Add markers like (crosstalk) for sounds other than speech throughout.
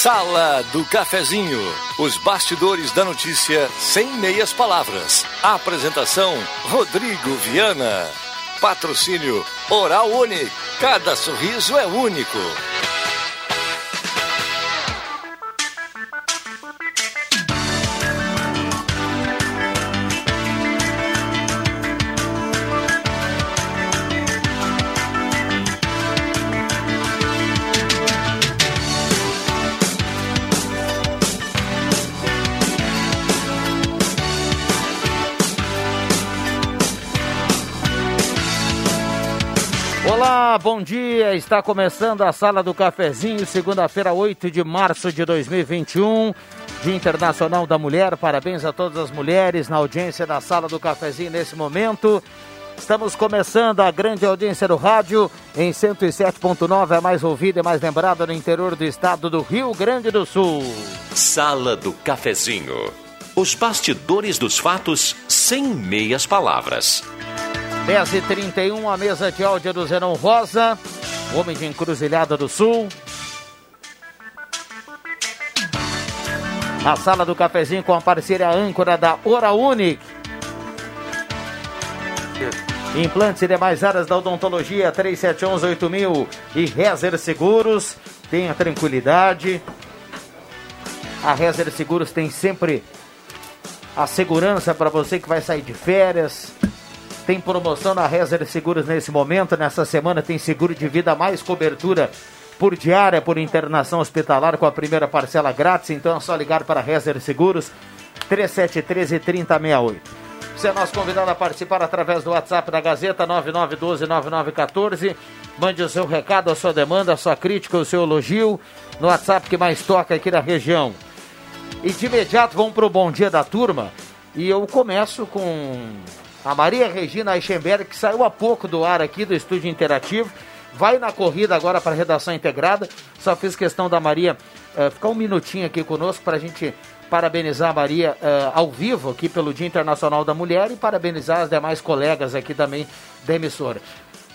Sala do Cafezinho. Os bastidores da notícia sem meias palavras. Apresentação: Rodrigo Viana. Patrocínio Oral Unique. Cada sorriso é único. Bom dia. Está começando a Sala do Cafezinho, segunda-feira, 8 de março de 2021, Dia Internacional da Mulher. Parabéns a todas as mulheres na audiência da Sala do Cafezinho nesse momento. Estamos começando a grande audiência do rádio em 107.9, a mais ouvida e mais lembrada no interior do estado do Rio Grande do Sul. Sala do Cafezinho. Os bastidores dos fatos sem meias palavras. 10h31, a mesa de áudio do Zenon Rosa, homem de Encruzilhada do Sul. A sala do cafezinho com a parceria âncora da Ora Unique. Implantes e demais áreas da odontologia 3711-8000 e Rezer Seguros. Tenha tranquilidade. A Rezer Seguros tem sempre a segurança para você que vai sair de férias. Tem promoção na Rezer Seguros nesse momento. Nessa semana tem seguro de vida mais cobertura por diária por internação hospitalar com a primeira parcela grátis. Então é só ligar para Rezer Seguros 3713 3068. Você é nosso convidado a participar através do WhatsApp da Gazeta 99129914. Mande o seu recado, a sua demanda, a sua crítica, o seu elogio no WhatsApp que mais toca aqui na região. E de imediato vamos para o Bom Dia da Turma. E eu começo com a Maria Regina Eichenberg, que saiu há pouco do ar aqui do Estúdio Interativo. Vai na corrida agora para a redação integrada. Só fiz questão da Maria uh, ficar um minutinho aqui conosco para a gente parabenizar a Maria uh, ao vivo aqui pelo Dia Internacional da Mulher e parabenizar as demais colegas aqui também da emissora.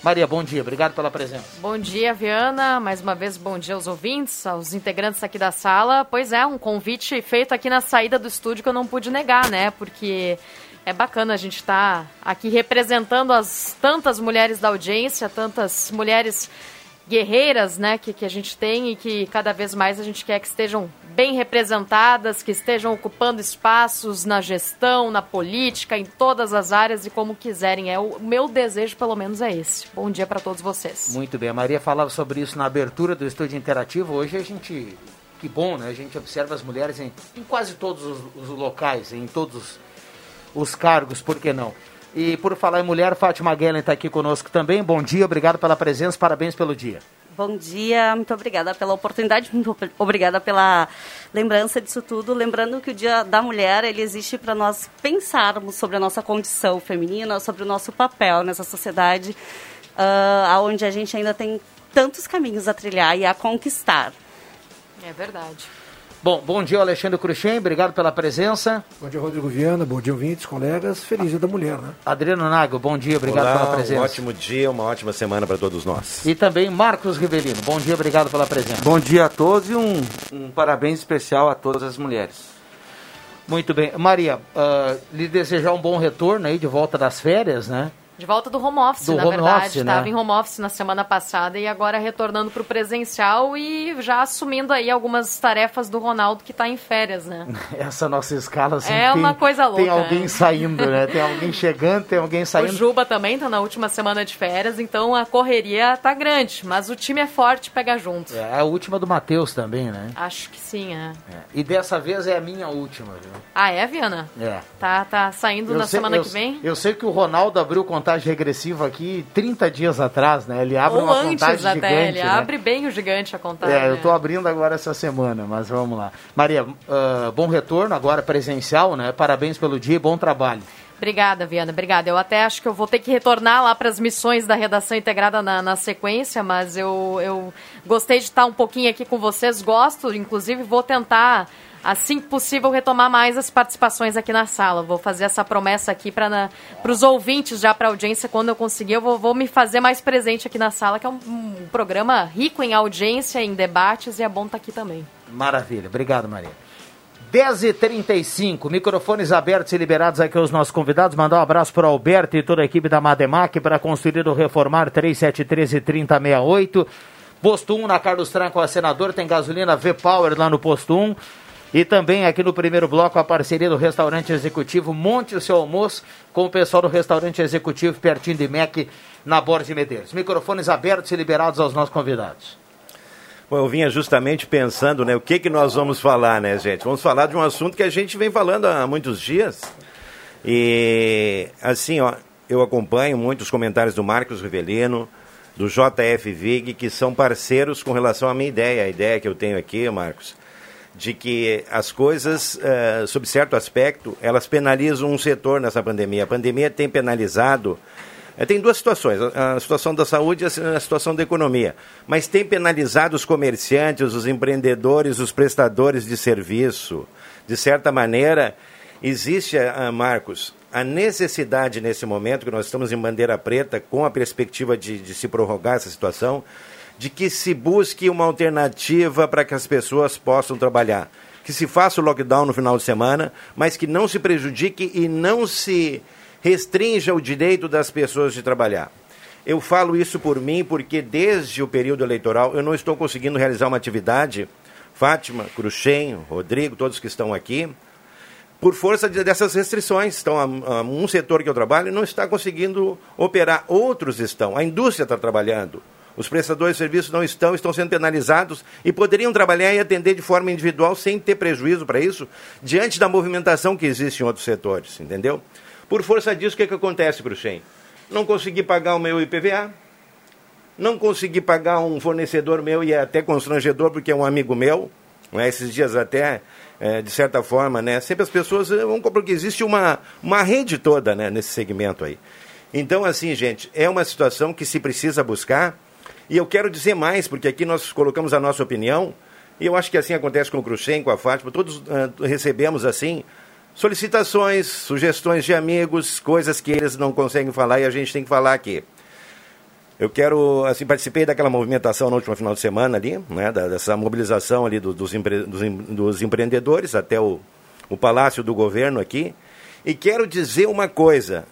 Maria, bom dia, obrigado pela presença. Bom dia, Viana. Mais uma vez, bom dia aos ouvintes, aos integrantes aqui da sala. Pois é, um convite feito aqui na saída do estúdio que eu não pude negar, né? Porque é bacana a gente estar tá aqui representando as tantas mulheres da audiência, tantas mulheres guerreiras, né, que, que a gente tem e que cada vez mais a gente quer que estejam bem representadas, que estejam ocupando espaços na gestão, na política, em todas as áreas e como quiserem. É o meu desejo, pelo menos, é esse. Bom dia para todos vocês. Muito bem. A Maria falava sobre isso na abertura do estúdio interativo. Hoje a gente, que bom, né? A gente observa as mulheres em, em quase todos os, os locais, em todos os cargos, por que não? E por falar em mulher, Fátima Guellen está aqui conosco também. Bom dia, obrigado pela presença, parabéns pelo dia. Bom dia, muito obrigada pela oportunidade, muito obrigada pela lembrança disso tudo. Lembrando que o Dia da Mulher ele existe para nós pensarmos sobre a nossa condição feminina, sobre o nosso papel nessa sociedade, uh, onde a gente ainda tem tantos caminhos a trilhar e a conquistar. É verdade. Bom, bom dia, Alexandre Cruxem, obrigado pela presença. Bom dia, Rodrigo Viana, bom dia, ouvintes, colegas. Feliz dia da mulher, né? Adriano Nago, bom dia, obrigado Olá, pela presença. Um ótimo dia, uma ótima semana para todos nós. E também Marcos Rivelino, bom dia, obrigado pela presença. Bom dia a todos e um, um parabéns especial a todas as mulheres. Muito bem. Maria, uh, lhe desejar um bom retorno aí de volta das férias, né? De volta do home office, do na home verdade. Estava né? em home office na semana passada e agora retornando para o presencial e já assumindo aí algumas tarefas do Ronaldo que está em férias, né? (laughs) Essa nossa escala assim, É tem, uma coisa Tem louca, alguém né? saindo, né? Tem alguém chegando, tem alguém O saindo. Juba também está na última semana de férias, então a correria tá grande, mas o time é forte, pega junto. É a última do Matheus também, né? Acho que sim, é. É. E dessa vez é a minha última, viu? Ah, é, Viana? É. Tá, tá saindo na sei- semana eu- que vem? Eu sei que o Ronaldo abriu contagem regressiva aqui 30 dias atrás, né? Ele abre Ou uma antes contagem até, gigante, ele né? abre bem o gigante a contagem. É, eu né? tô abrindo agora essa semana, mas vamos lá. Maria, ah, bom retorno agora presencial, né? Parabéns pelo dia e bom trabalho. Obrigada, Viana, obrigada. Eu até acho que eu vou ter que retornar lá para as missões da redação integrada na, na sequência, mas eu, eu gostei de estar um pouquinho aqui com vocês, gosto, inclusive vou tentar, assim que possível, retomar mais as participações aqui na sala. Vou fazer essa promessa aqui para os ouvintes, já para a audiência, quando eu conseguir, eu vou, vou me fazer mais presente aqui na sala, que é um, um programa rico em audiência, em debates, e é bom estar aqui também. Maravilha, obrigado, Maria. 10h35, microfones abertos e liberados aqui aos nossos convidados. Mandar um abraço para o Alberto e toda a equipe da Mademac para construir ou reformar 3713 3068. Posto 1 na Carlos Tranco, a senador, tem gasolina V-Power lá no posto 1. E também aqui no primeiro bloco a parceria do restaurante executivo Monte o seu almoço com o pessoal do restaurante executivo pertinho de MEC na Borges de Medeiros. Microfones abertos e liberados aos nossos convidados. Bom, eu vinha justamente pensando, né, o que que nós vamos falar, né, gente? Vamos falar de um assunto que a gente vem falando há muitos dias. E assim, ó, eu acompanho muitos comentários do Marcos Rivelino, do JF Vig, que são parceiros com relação à minha ideia, a ideia que eu tenho aqui, Marcos, de que as coisas, uh, sob certo aspecto, elas penalizam um setor nessa pandemia. A pandemia tem penalizado é, tem duas situações, a, a situação da saúde e a, a, situação da economia. Mas tem penalizado os comerciantes, os empreendedores, os prestadores de serviço. De certa maneira, existe, a, Marcos, a necessidade nesse momento, que nós estamos em bandeira preta, com a perspectiva de, de se prorrogar essa situação, de que se busque uma alternativa para que as pessoas possam trabalhar. Que se faça o lockdown no final de semana, mas que não se prejudique e não se restrinja o direito das pessoas de trabalhar. Eu falo isso por mim porque desde o período eleitoral eu não estou conseguindo realizar uma atividade, Fátima, Cruxem, Rodrigo, todos que estão aqui, por força de, dessas restrições. Então, um setor que eu trabalho não está conseguindo operar, outros estão. A indústria está trabalhando. Os prestadores de serviços não estão, estão sendo penalizados e poderiam trabalhar e atender de forma individual sem ter prejuízo para isso, diante da movimentação que existe em outros setores, entendeu? Por força disso, o que, que acontece, Cruxem? Não consegui pagar o meu IPVA, não consegui pagar um fornecedor meu, e é até constrangedor, porque é um amigo meu, é? esses dias até, é, de certa forma, né? sempre as pessoas eh, vão porque existe uma, uma rede toda né, nesse segmento aí. Então, assim, gente, é uma situação que se precisa buscar, e eu quero dizer mais, porque aqui nós colocamos a nossa opinião, e eu acho que assim acontece com o Cruxem, com a Fátima, todos uh, recebemos assim solicitações, sugestões de amigos, coisas que eles não conseguem falar e a gente tem que falar aqui. Eu quero, assim, participei daquela movimentação no último final de semana ali, né, dessa mobilização ali do, dos, empre, dos, dos, empreendedores até o, o Palácio do Governo aqui. E quero dizer uma coisa,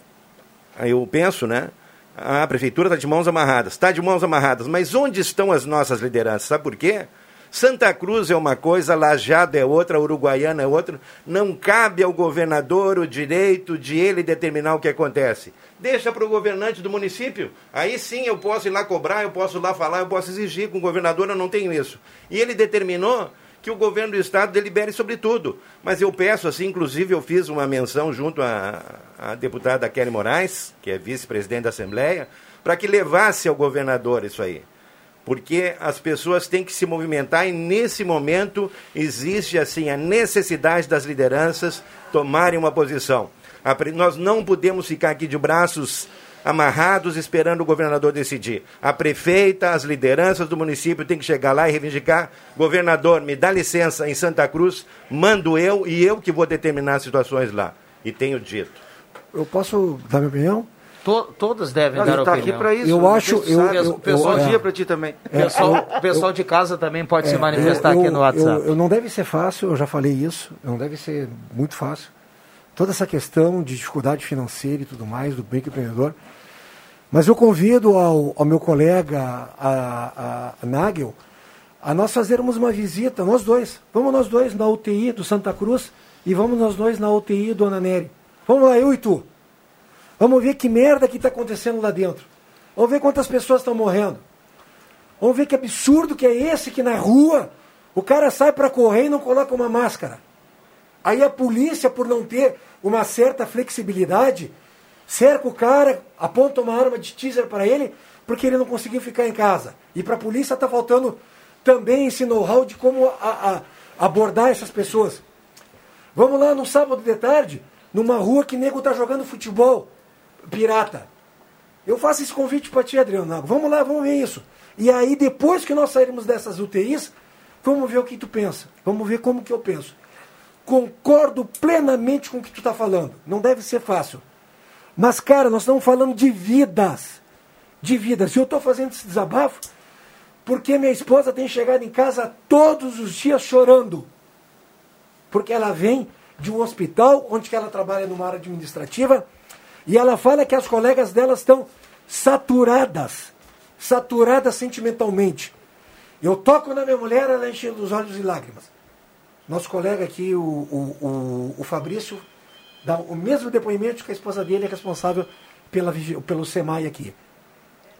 eu penso, né, a prefeitura está de mãos amarradas, está de mãos amarradas, mas onde estão as nossas lideranças? Sabe por quê? Santa Cruz é uma coisa, Lajado é outra, Uruguaiana é outra. Não cabe ao governador o direito de ele determinar o que acontece. Deixa para o governante do município. Aí sim eu posso ir lá cobrar, eu posso ir lá falar, eu posso exigir. Com o governador eu não tenho isso. E ele determinou que o governo do estado delibere sobre tudo. Mas eu peço, assim, inclusive eu fiz uma menção junto à, deputada Kelly Moraes, que é vice-presidente da Assembleia, para que levasse ao governador isso aí porque as pessoas têm que se movimentar e nesse momento existe assim a necessidade das lideranças tomarem uma posição. Nós não podemos ficar aqui de braços amarrados esperando o governador decidir. A prefeita, as lideranças do município têm que chegar lá e reivindicar: governador, me dá licença em Santa Cruz, mando eu e eu que vou determinar as situações lá. E tenho dito. Eu posso dar minha opinião? To, todos devem dar tá opinião. aqui para isso. Eu acho, eu, eu, o pessoal eu, dia para ti também. É, pessoal, o pessoal de casa também pode se é, manifestar aqui no WhatsApp. Eu, não deve ser fácil, eu já falei isso, não deve ser muito fácil. Toda essa questão de dificuldade financeira e tudo mais, do bem empreendedor. Mas eu convido ao, ao meu colega, a, a, Nagel, a nós fazermos uma visita, nós dois. Vamos nós dois na UTI do Santa Cruz e vamos nós dois na UTI do Ana Nery. Vamos lá, eu e tu. Vamos ver que merda que está acontecendo lá dentro. Vamos ver quantas pessoas estão morrendo. Vamos ver que absurdo que é esse que na rua o cara sai para correr e não coloca uma máscara. Aí a polícia, por não ter uma certa flexibilidade, cerca o cara, aponta uma arma de teaser para ele, porque ele não conseguiu ficar em casa. E para a polícia está faltando também esse know-how de como a, a, abordar essas pessoas. Vamos lá no sábado de tarde, numa rua que nego está jogando futebol pirata. Eu faço esse convite para ti, Adriano Vamos lá, vamos ver isso. E aí, depois que nós sairmos dessas UTIs, vamos ver o que tu pensa. Vamos ver como que eu penso. Concordo plenamente com o que tu está falando. Não deve ser fácil. Mas, cara, nós estamos falando de vidas. De vidas. E eu estou fazendo esse desabafo Porque minha esposa tem chegado em casa todos os dias chorando. Porque ela vem de um hospital onde ela trabalha numa área administrativa e ela fala que as colegas dela estão saturadas, saturadas sentimentalmente. Eu toco na minha mulher, ela enche os olhos de lágrimas. Nosso colega aqui, o, o, o, o Fabrício, dá o mesmo depoimento que a esposa dele é responsável pela, pelo SEMAI aqui.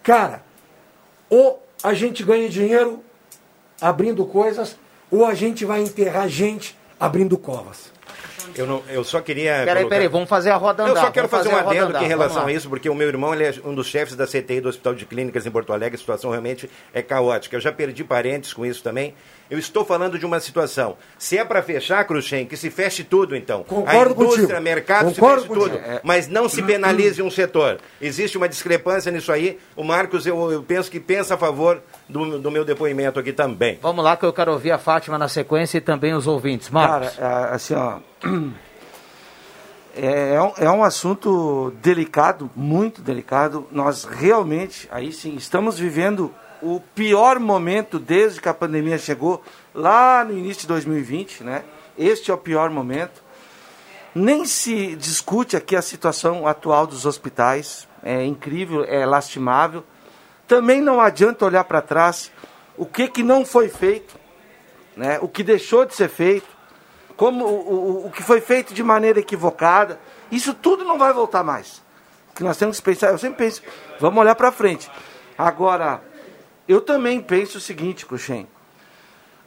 Cara, ou a gente ganha dinheiro abrindo coisas, ou a gente vai enterrar gente abrindo covas. Eu, não, eu só queria. Peraí, colocar... peraí, vamos fazer a roda andar. Eu só quero fazer, fazer um adendo andar, em relação a isso, porque o meu irmão ele é um dos chefes da CTI do Hospital de Clínicas em Porto Alegre. A situação realmente é caótica. Eu já perdi parentes com isso também. Eu estou falando de uma situação. Se é para fechar, Cruxem, que se feche tudo, então. Concordo a indústria, contigo. mercado, Concordo se feche tudo. contigo. Mas não se penalize um setor. Existe uma discrepância nisso aí. O Marcos, eu, eu penso que pensa a favor do, do meu depoimento aqui também. Vamos lá que eu quero ouvir a Fátima na sequência e também os ouvintes. Marcos. Cara, é, assim, ó. É, é um, é um assunto delicado, muito delicado. Nós realmente, aí sim, estamos vivendo o pior momento desde que a pandemia chegou, lá no início de 2020, né? Este é o pior momento. Nem se discute aqui a situação atual dos hospitais. É incrível, é lastimável. Também não adianta olhar para trás o que, que não foi feito, né? o que deixou de ser feito, como o, o, o que foi feito de maneira equivocada. Isso tudo não vai voltar mais. O que nós temos que pensar, eu sempre penso, vamos olhar para frente. Agora, eu também penso o seguinte, Cruxem.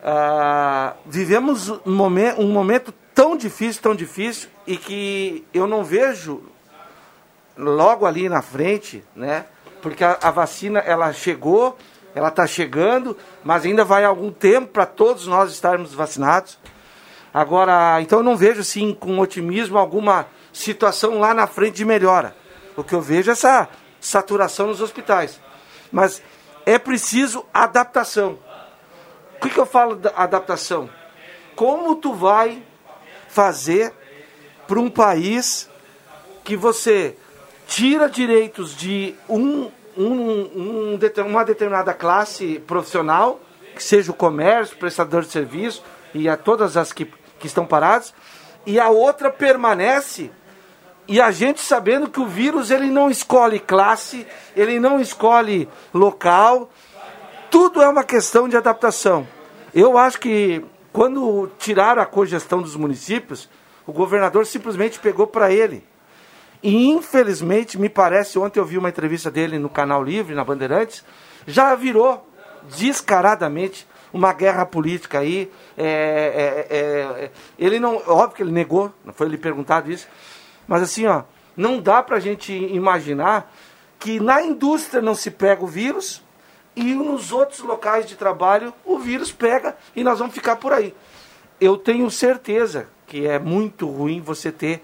Ah, vivemos um momento, um momento tão difícil, tão difícil, e que eu não vejo logo ali na frente, né? Porque a, a vacina ela chegou, ela está chegando, mas ainda vai algum tempo para todos nós estarmos vacinados. Agora, então eu não vejo assim com otimismo alguma situação lá na frente de melhora. O que eu vejo é essa saturação nos hospitais. Mas é preciso adaptação. O que, que eu falo da adaptação? Como tu vai fazer para um país que você tira direitos de um, um, um, uma determinada classe profissional, que seja o comércio, prestador de serviço e a todas as que, que estão paradas, e a outra permanece e a gente sabendo que o vírus ele não escolhe classe, ele não escolhe local, tudo é uma questão de adaptação. Eu acho que quando tiraram a cogestão dos municípios, o governador simplesmente pegou para ele. E infelizmente, me parece, ontem eu vi uma entrevista dele no Canal Livre, na Bandeirantes, já virou descaradamente uma guerra política aí. É, é, é, ele não, óbvio que ele negou, não foi lhe perguntado isso, mas assim, ó, não dá para a gente imaginar que na indústria não se pega o vírus e nos outros locais de trabalho o vírus pega e nós vamos ficar por aí. Eu tenho certeza que é muito ruim você ter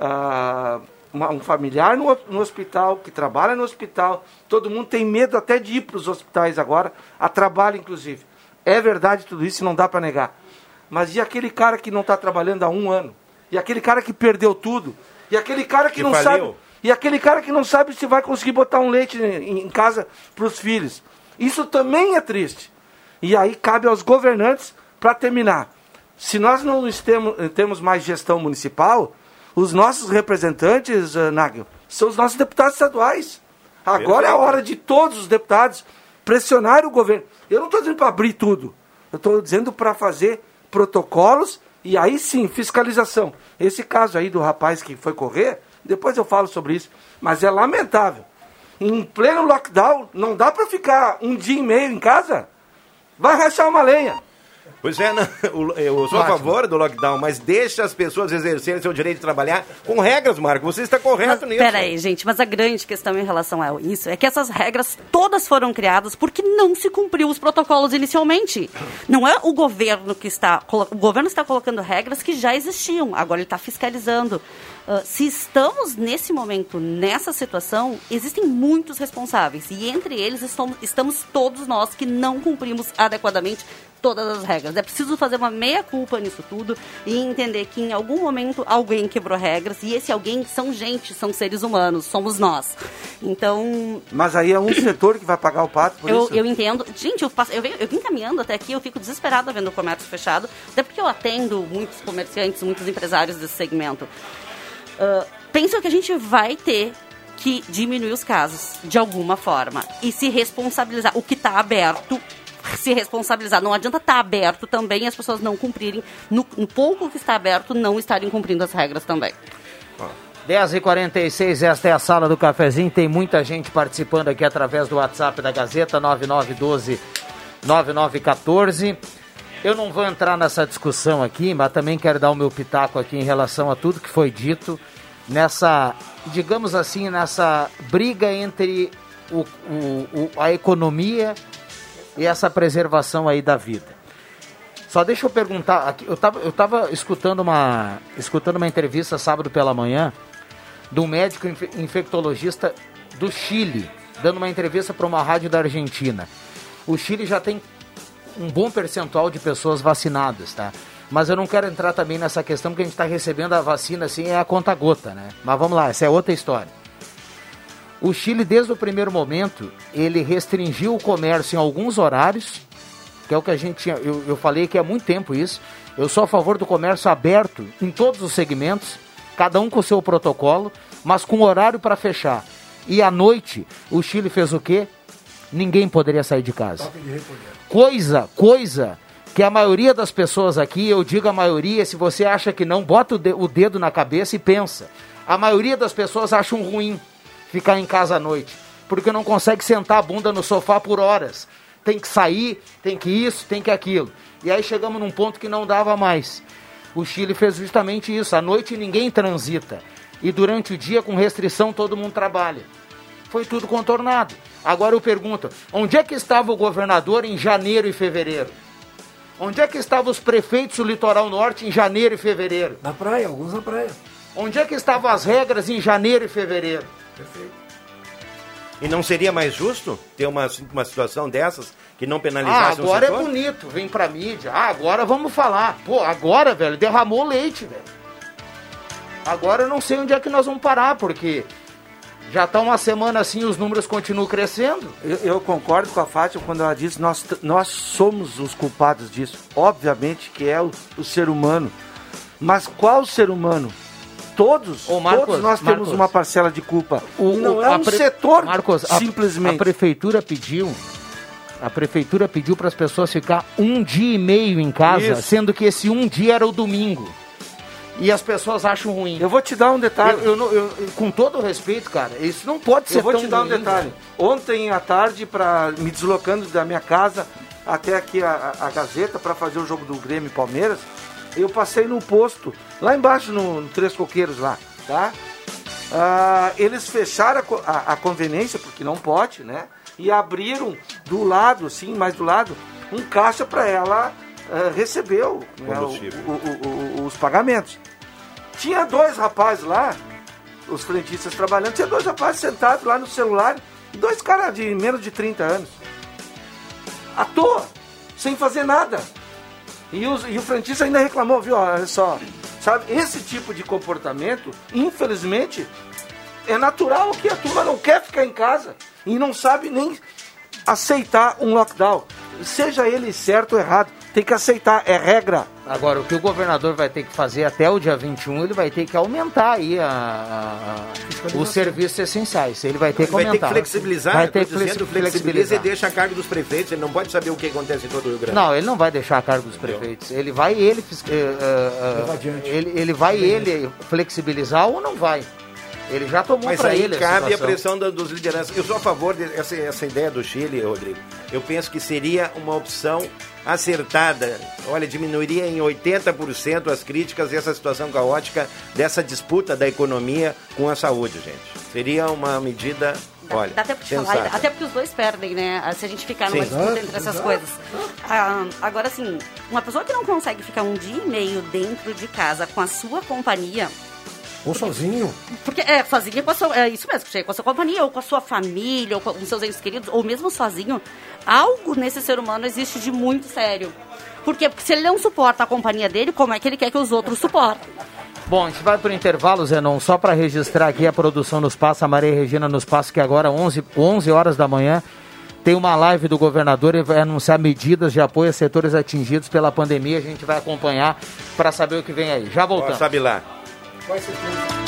ah, uma, um familiar no, no hospital, que trabalha no hospital. Todo mundo tem medo até de ir para os hospitais agora, a trabalho inclusive. É verdade tudo isso, não dá para negar. Mas e aquele cara que não está trabalhando há um ano? E aquele cara que perdeu tudo? E aquele cara que, Que não faliu. sabe. E aquele cara que não sabe se vai conseguir botar um leite em, em casa para os filhos. Isso também é triste. E aí cabe aos governantes, para terminar. Se nós não temos, temos mais gestão municipal, os nossos representantes, uh, Nagel, são os nossos deputados estaduais. Agora é a hora de todos os deputados pressionar o governo. Eu não estou dizendo para abrir tudo. Eu estou dizendo para fazer protocolos e aí sim, fiscalização. Esse caso aí do rapaz que foi correr, depois eu falo sobre isso, mas é lamentável. Em pleno lockdown, não dá para ficar um dia e meio em casa. Vai rachar uma lenha. Pois é, não, o- eu sou a favor do lockdown, mas deixa as pessoas exercerem seu direito de trabalhar com regras, Marco. Você está correto nisso. Peraí, gente, mas a grande questão em relação a isso é que essas regras todas foram criadas porque não se cumpriu os protocolos inicialmente. Não é o governo que está. O governo está colocando regras que já existiam, agora ele está fiscalizando. Uh, se estamos nesse momento, nessa situação, existem muitos responsáveis. E entre eles estamos, estamos todos nós que não cumprimos adequadamente todas as regras. É preciso fazer uma meia-culpa nisso tudo e entender que em algum momento alguém quebrou regras e esse alguém são gente, são seres humanos, somos nós. Então. Mas aí é um setor que vai pagar o pato por eu, isso? Eu entendo. Gente, eu, passo, eu, venho, eu vim caminhando até aqui, eu fico desesperada vendo o comércio fechado, até porque eu atendo muitos comerciantes, muitos empresários desse segmento. Uh, penso que a gente vai ter que diminuir os casos de alguma forma e se responsabilizar. O que está aberto, se responsabilizar. Não adianta estar tá aberto também e as pessoas não cumprirem, no, no, pouco que está aberto, não estarem cumprindo as regras também. 10h46, esta é a sala do cafezinho. Tem muita gente participando aqui através do WhatsApp da Gazeta 9912 9914. Eu não vou entrar nessa discussão aqui, mas também quero dar o meu pitaco aqui em relação a tudo que foi dito nessa, digamos assim, nessa briga entre o, o, o, a economia e essa preservação aí da vida. Só deixa eu perguntar, eu estava eu tava escutando uma escutando uma entrevista sábado pela manhã um médico infectologista do Chile, dando uma entrevista para uma rádio da Argentina. O Chile já tem um bom percentual de pessoas vacinadas, tá? Mas eu não quero entrar também nessa questão porque a gente está recebendo a vacina assim, é a conta gota, né? Mas vamos lá, essa é outra história. O Chile, desde o primeiro momento, ele restringiu o comércio em alguns horários, que é o que a gente tinha. Eu, eu falei que há muito tempo isso. Eu sou a favor do comércio aberto em todos os segmentos, cada um com o seu protocolo, mas com horário para fechar. E à noite, o Chile fez o quê? Ninguém poderia sair de casa. Coisa, coisa que a maioria das pessoas aqui, eu digo a maioria, se você acha que não, bota o dedo na cabeça e pensa. A maioria das pessoas acham ruim ficar em casa à noite, porque não consegue sentar a bunda no sofá por horas. Tem que sair, tem que isso, tem que aquilo. E aí chegamos num ponto que não dava mais. O Chile fez justamente isso. À noite ninguém transita. E durante o dia, com restrição, todo mundo trabalha. Foi tudo contornado. Agora eu pergunto: onde é que estava o governador em janeiro e fevereiro? Onde é que estavam os prefeitos do litoral norte em janeiro e fevereiro? Na praia, alguns na praia. Onde é que estavam as regras em janeiro e fevereiro? Perfeito. E não seria mais justo ter uma, uma situação dessas que não penalizasse ah, agora é bonito, vem pra mídia. Ah, agora vamos falar. Pô, agora, velho, derramou leite, velho. Agora eu não sei onde é que nós vamos parar, porque já está uma semana assim os números continuam crescendo. Eu, eu, concordo com a Fátima quando ela diz nós nós somos os culpados disso. Obviamente que é o, o ser humano. Mas qual ser humano? Todos, Ô, Marcos, todos nós Marcos, temos uma parcela de culpa. O, não é um pre... setor Marcos, simplesmente. A, a prefeitura pediu a prefeitura pediu para as pessoas ficar um dia e meio em casa, Isso. sendo que esse um dia era o domingo e as pessoas acham ruim. Eu vou te dar um detalhe. Eu, eu, eu, com todo o respeito, cara, isso não pode ser Eu vou tão te dar ruim, um detalhe. Cara. Ontem à tarde, para me deslocando da minha casa até aqui a, a Gazeta para fazer o jogo do Grêmio e Palmeiras, eu passei no posto, lá embaixo no, no Três Coqueiros lá, tá? Ah, eles fecharam a, a, a, conveniência, porque não pode, né? E abriram do lado, assim, mais do lado, um caixa para ela uh, receber o, né, o, o, pagamentos. Tinha dois rapazes lá, os frentistas trabalhando, tinha dois rapazes sentados lá no celular, dois caras de menos de 30 anos. À toa, sem fazer nada. E, os, e o frentista ainda reclamou, viu? Olha só, sabe? Esse tipo de comportamento, infelizmente, é natural que a turma não quer ficar em casa e não sabe nem aceitar um lockdown, seja ele certo ou errado tem que aceitar, é regra. Agora, o que o governador vai ter que fazer até o dia 21, ele vai ter que aumentar aí a, a, os serviços essenciais. Ele vai ter que aumentar. Vai ter que flexibilizar, vai ter que dizendo, flexibiliza e deixa a cargo dos prefeitos. Ele não pode saber o que acontece em todo o Rio Grande. Não, ele não vai deixar a cargo dos prefeitos. Ele vai ele, uh, uh, ele, ele vai ele flexibilizar ou não vai. Ele já tomou para ele. Mas cabe a, a pressão da, dos lideranças. Eu sou a favor dessa essa ideia do Chile, Rodrigo. Eu penso que seria uma opção acertada. Olha, diminuiria em 80% as críticas dessa situação caótica, dessa disputa da economia com a saúde, gente. Seria uma medida Olha, Dá até, falar, até porque os dois perdem, né? Se a gente ficar numa Sim. disputa entre essas coisas. Ah, agora, assim, uma pessoa que não consegue ficar um dia e meio dentro de casa com a sua companhia, Ou sozinho. Porque é sozinho com a sua, é isso mesmo, chega com a sua companhia, ou com a sua família, ou com os seus entes queridos, ou mesmo sozinho, algo nesse ser humano existe de muito sério. Por quê? Porque se ele não suporta a companhia dele, como é que ele quer que os outros suportem? Bom, a gente vai para o intervalo, Zenon, só para registrar aqui a produção nos Passos, a Maria Regina nos Passos, que agora 11, 11 horas da manhã tem uma live do governador e vai anunciar medidas de apoio a setores atingidos pela pandemia. A gente vai acompanhar para saber o que vem aí. Já voltamos. Sabe lá. Vai ser feito.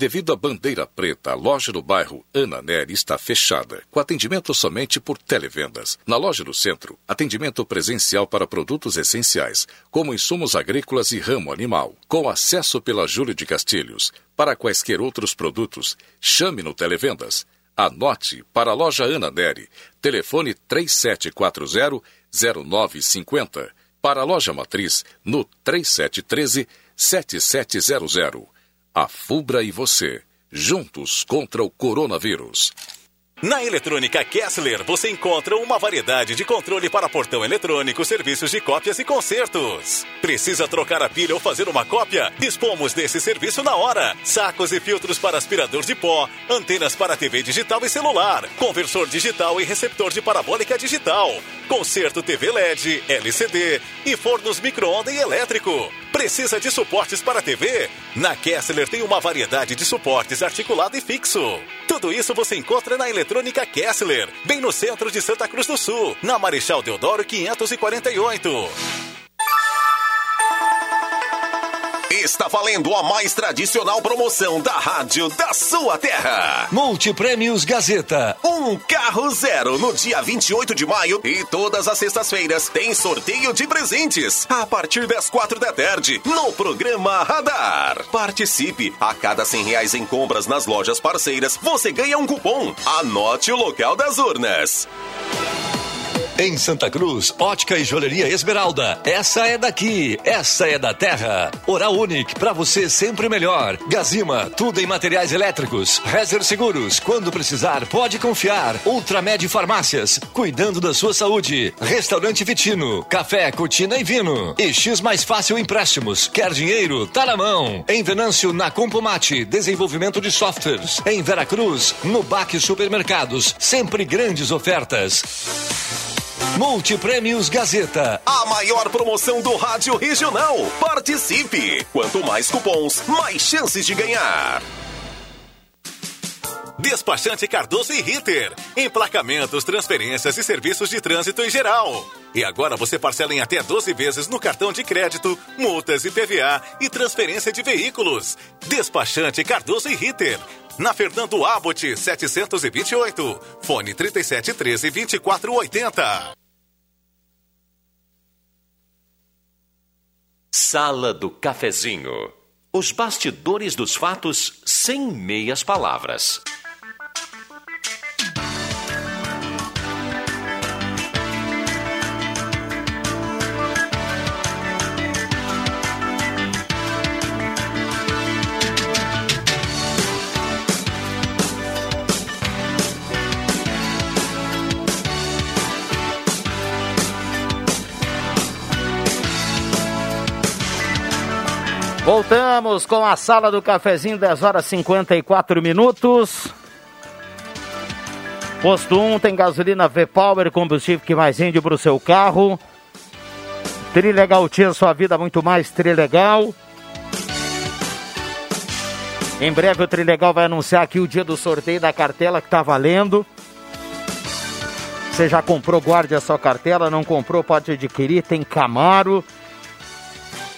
Devido à bandeira preta, a loja do bairro Ana Nery está fechada, com atendimento somente por televendas. Na loja do centro, atendimento presencial para produtos essenciais, como insumos agrícolas e ramo animal, com acesso pela Júlio de Castilhos. Para quaisquer outros produtos, chame no televendas. Anote para a loja Ana Nery, telefone 3740-0950. Para a loja matriz, no 3713-7700. A Fubra e você, juntos contra o coronavírus. Na Eletrônica Kessler, você encontra uma variedade de controle para portão eletrônico, serviços de cópias e consertos. Precisa trocar a pilha ou fazer uma cópia? Dispomos desse serviço na hora. Sacos e filtros para aspirador de pó, antenas para TV digital e celular, conversor digital e receptor de parabólica digital, conserto TV LED, LCD e fornos micro-ondas e elétrico. Precisa de suportes para TV? Na Kessler tem uma variedade de suportes articulado e fixo. Tudo isso você encontra na Eletrônica Kessler, bem no centro de Santa Cruz do Sul, na Marechal Deodoro 548. Está valendo a mais tradicional promoção da rádio da sua terra. Multiprêmios Gazeta. Um carro zero no dia 28 de maio e todas as sextas-feiras tem sorteio de presentes a partir das quatro da tarde no programa Radar. Participe! A cada cem reais em compras nas lojas parceiras você ganha um cupom. Anote o local das urnas. Em Santa Cruz, ótica e joalheria Esmeralda. Essa é daqui, essa é da terra. Oral Unique, pra você sempre melhor. Gazima, tudo em materiais elétricos. Rezer Seguros, quando precisar, pode confiar. Ultramed Farmácias, cuidando da sua saúde. Restaurante Vitino, café, cortina e vino. E X Mais Fácil Empréstimos, quer dinheiro? Tá na mão. Em Venâncio, na Compomate, desenvolvimento de softwares. Em Veracruz, no Baque Supermercados, sempre grandes ofertas. Multiprêmios Gazeta. A maior promoção do rádio regional. Participe! Quanto mais cupons, mais chances de ganhar. Despachante Cardoso e Ritter. Emplacamentos, transferências e serviços de trânsito em geral. E agora você parcela em até 12 vezes no cartão de crédito, multas e PVA e transferência de veículos. Despachante Cardoso e Ritter. Na Fernando Abbott, 728. Fone 3713 2480. Sala do Cafezinho. Os bastidores dos fatos sem meias palavras. Voltamos com a sala do cafezinho, 10 horas 54 minutos. Posto 1 tem gasolina V-Power, combustível que mais rende para o seu carro. Trilegal tinha sua vida muito mais Trilegal. Em breve o Trilegal vai anunciar aqui o dia do sorteio da cartela que está valendo. Você já comprou, guarde a sua cartela. Não comprou, pode adquirir. Tem Camaro.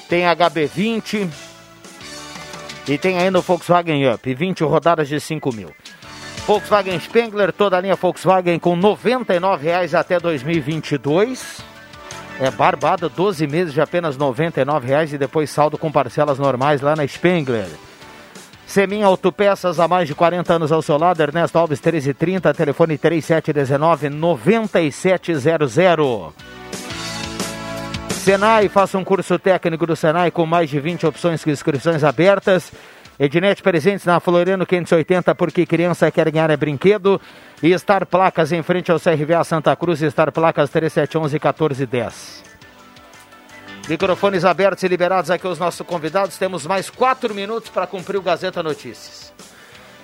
Tem HB20. E tem ainda o Volkswagen Up. 20 rodadas de 5 mil. Volkswagen Spengler, toda a linha Volkswagen com R$ 99,00 até 2022. É barbada, 12 meses de apenas R$ 99,00 e depois saldo com parcelas normais lá na Spengler. Semin Autopeças, há mais de 40 anos ao seu lado, Ernesto Alves 1330, telefone 3719-9700. Senai, faça um curso técnico do Senai com mais de 20 opções de inscrições abertas. Ednet presentes na Floriano 580, porque criança quer ganhar é brinquedo. E Star Placas em frente ao CRVA Santa Cruz, Star Placas 3711 1410. Microfones abertos e liberados aqui aos nossos convidados. Temos mais quatro minutos para cumprir o Gazeta Notícias.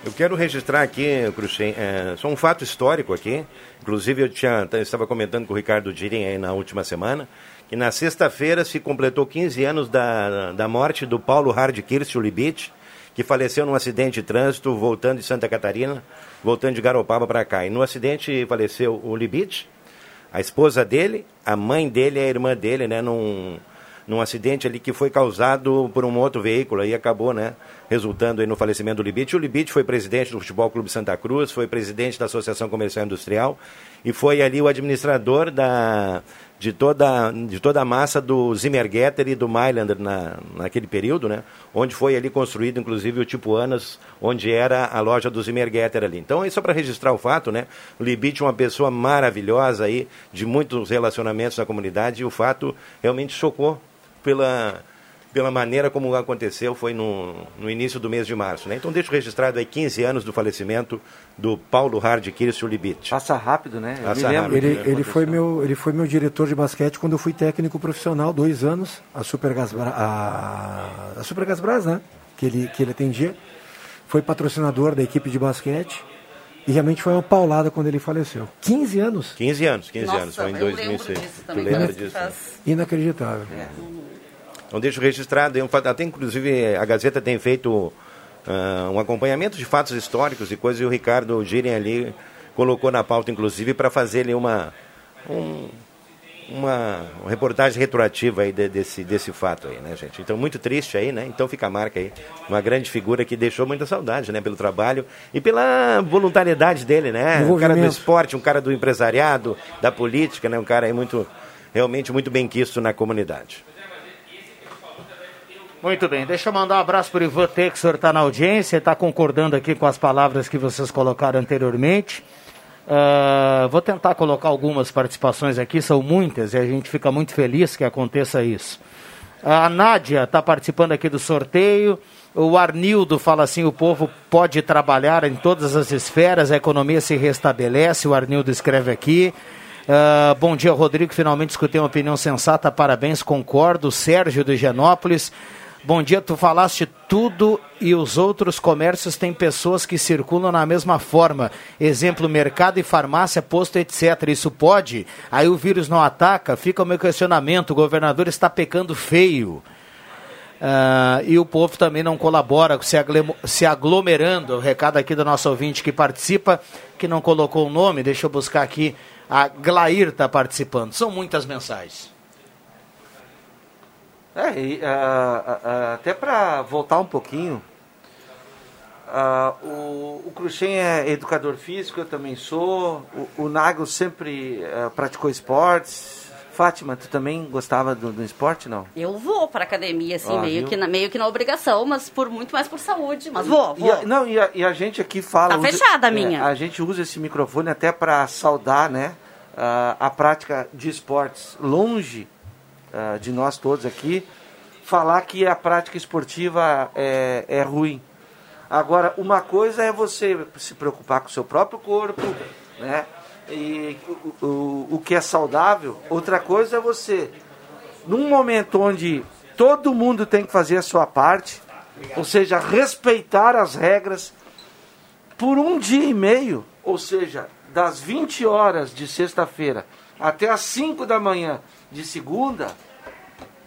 Eu quero registrar aqui, Cruxem, é, só um fato histórico aqui. Inclusive, eu, tinha, eu estava comentando com o Ricardo Dirim na última semana, que na sexta-feira se completou 15 anos da, da morte do Paulo Hard Kirsten Libit, que faleceu num acidente de trânsito voltando de Santa Catarina, voltando de Garopaba para cá. E no acidente faleceu o Libit, a esposa dele, a mãe dele e a irmã dele, né, num, num acidente ali que foi causado por um outro veículo e acabou, né, resultando aí no falecimento do Libite. O Libite foi presidente do Futebol Clube Santa Cruz, foi presidente da Associação Comercial Industrial e foi ali o administrador da, de, toda, de toda a massa do Zimmergetter e do Mailander na, naquele período, né? Onde foi ali construído, inclusive, o Tipo Anas, onde era a loja do Zimmergetter ali. Então, é só para registrar o fato, né? O Libite é uma pessoa maravilhosa aí, de muitos relacionamentos na comunidade, e o fato realmente chocou pela pela maneira como aconteceu, foi no, no início do mês de março. Né? Então deixo registrado aí 15 anos do falecimento do Paulo Hard Kirsten Libit. Passa rápido, né? Passa rápido. Ele, ele, foi meu, ele foi meu diretor de basquete quando eu fui técnico profissional, dois anos, a Supergas, a, a Supergasbras, né? Que ele, que ele atendia. Foi patrocinador da equipe de basquete. E realmente foi uma paulada quando ele faleceu. 15 anos? 15 anos, 15 Nossa, anos, foi em 2006. Tu lembra disso? Inacreditável. É. Então deixo registrado, até inclusive a Gazeta tem feito uh, um acompanhamento de fatos históricos e coisas, e o Ricardo Giren ali colocou na pauta, inclusive, para fazer ali uma, um, uma, reportagem retroativa aí de, desse, desse fato aí, né, gente? Então, muito triste aí, né? Então fica a marca aí. Uma grande figura que deixou muita saudade, né? Pelo trabalho e pela voluntariedade dele, né? Um cara do esporte, um cara do empresariado, da política, né? Um cara aí muito, realmente muito bem quisto na comunidade. Muito bem, deixa eu mandar um abraço para o Ivan Texor, está na audiência, está concordando aqui com as palavras que vocês colocaram anteriormente. Uh, vou tentar colocar algumas participações aqui, são muitas, e a gente fica muito feliz que aconteça isso. A Nádia está participando aqui do sorteio. O Arnildo fala assim: o povo pode trabalhar em todas as esferas, a economia se restabelece. O Arnildo escreve aqui. Uh, bom dia, Rodrigo. Finalmente escutei uma opinião sensata. Parabéns, concordo. Sérgio do Higienópolis. Bom dia, tu falaste tudo e os outros comércios têm pessoas que circulam na mesma forma. Exemplo, mercado e farmácia, posto, etc. Isso pode? Aí o vírus não ataca? Fica o meu questionamento. O governador está pecando feio. Uh, e o povo também não colabora, se, aglomerando. O recado aqui do nosso ouvinte que participa, que não colocou o nome, deixa eu buscar aqui. A Glair está participando. São muitas mensagens. É, e, uh, uh, até para voltar um pouquinho, uh, o, o Cruxem é educador físico, eu também sou. O, o Nago sempre praticou esportes. Fátima, tu também gostava do, do esporte, não? Eu vou para academia, assim, meio, que na, meio que na obrigação, mas por muito mais por saúde. Mas vou, vou. E a, não, e a, e a, gente aqui fala. Tá usa, fechada a minha. É, a gente usa esse microfone até para saudar, né? a prática de esportes longe uh, de nós todos aqui, falar que a prática esportiva é, é ruim. Agora, uma coisa é você se preocupar com o seu próprio corpo, né? E o, o, o que é saudável. Outra coisa é você, num momento onde todo mundo tem que fazer a sua parte, ou seja, respeitar as regras, por um dia e meio, ou seja, das 20 horas de sexta-feira até as 5 da manhã de segunda,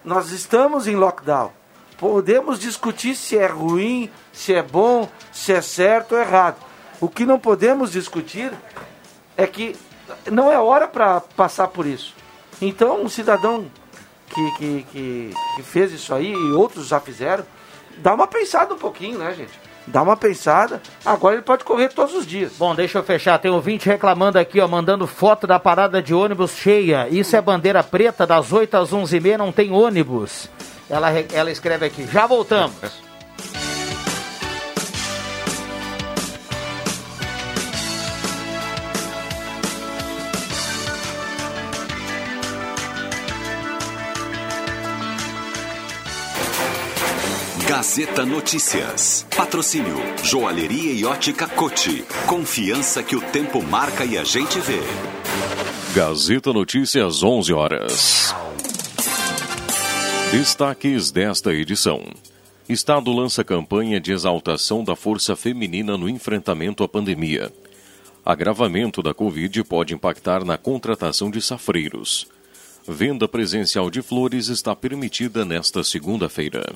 nós estamos em lockdown. Podemos discutir se é ruim, se é bom, se é certo ou errado. O que não podemos discutir é que não é hora para passar por isso. Então, um cidadão que, que, que, que, fez isso aí e outros já fizeram, dá uma pensada um pouquinho, né, gente? Dá uma pensada. Agora ele pode correr todos os dias. Bom, deixa eu fechar. Tem um ouvinte reclamando aqui, ó, mandando foto da parada de ônibus cheia. Isso é bandeira preta, das 8 às 11h30 não tem ônibus. Ela, ela escreve aqui, já voltamos. Gazeta Notícias. Patrocínio Joalheria e Ótica Cote. Confiança que o tempo marca e a gente vê. Gazeta Notícias 11 horas. Destaques desta edição. Estado lança campanha de exaltação da força feminina no enfrentamento à pandemia. Agravamento da Covid pode impactar na contratação de safreiros. Venda presencial de flores está permitida nesta segunda-feira.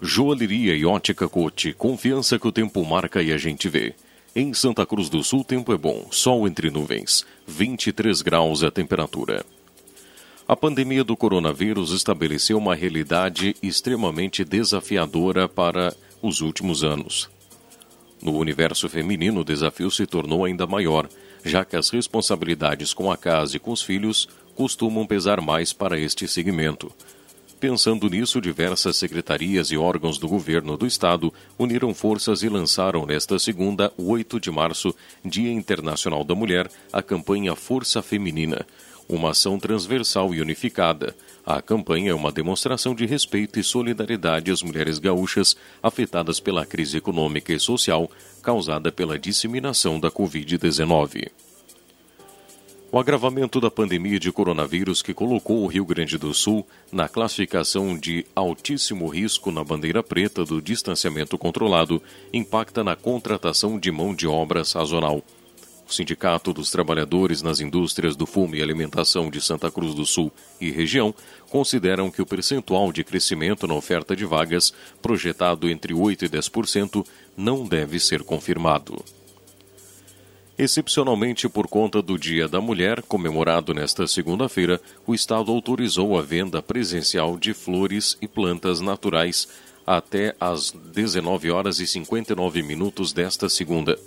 Joalheria e ótica Cote, confiança que o tempo marca e a gente vê. Em Santa Cruz do Sul, tempo é bom, sol entre nuvens, 23 graus a temperatura. A pandemia do coronavírus estabeleceu uma realidade extremamente desafiadora para os últimos anos. No universo feminino, o desafio se tornou ainda maior, já que as responsabilidades com a casa e com os filhos costumam pesar mais para este segmento. Pensando nisso, diversas secretarias e órgãos do governo do estado uniram forças e lançaram nesta segunda, 8 de março, Dia Internacional da Mulher, a campanha Força Feminina, uma ação transversal e unificada. A campanha é uma demonstração de respeito e solidariedade às mulheres gaúchas afetadas pela crise econômica e social causada pela disseminação da Covid-19. O agravamento da pandemia de coronavírus que colocou o Rio Grande do Sul na classificação de altíssimo risco na bandeira preta do distanciamento controlado impacta na contratação de mão de obra sazonal. O Sindicato dos Trabalhadores nas Indústrias do Fumo e Alimentação de Santa Cruz do Sul e região consideram que o percentual de crescimento na oferta de vagas, projetado entre 8% e 10%, não deve ser confirmado. Excepcionalmente por conta do Dia da Mulher, comemorado nesta segunda-feira, o Estado autorizou a venda presencial de flores e plantas naturais até às 19 horas e 59 minutos desta segunda.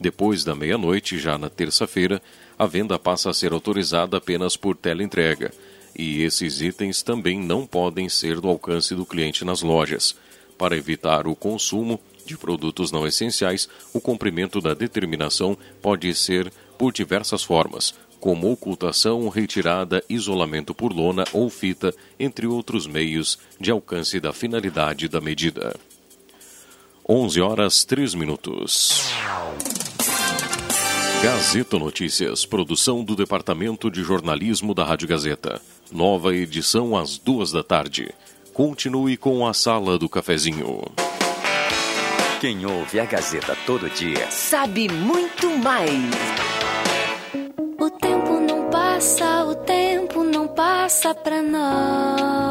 Depois da meia-noite, já na terça-feira, a venda passa a ser autorizada apenas por teleentrega, e esses itens também não podem ser do alcance do cliente nas lojas. Para evitar o consumo, de produtos não essenciais, o cumprimento da determinação pode ser por diversas formas, como ocultação, retirada, isolamento por lona ou fita, entre outros meios de alcance da finalidade da medida. 11 horas 3 minutos. Gazeta Notícias, produção do Departamento de Jornalismo da Rádio Gazeta. Nova edição às duas da tarde. Continue com a Sala do Cafezinho. Quem ouve a Gazeta todo dia sabe muito mais. O tempo não passa, o tempo não passa pra nós.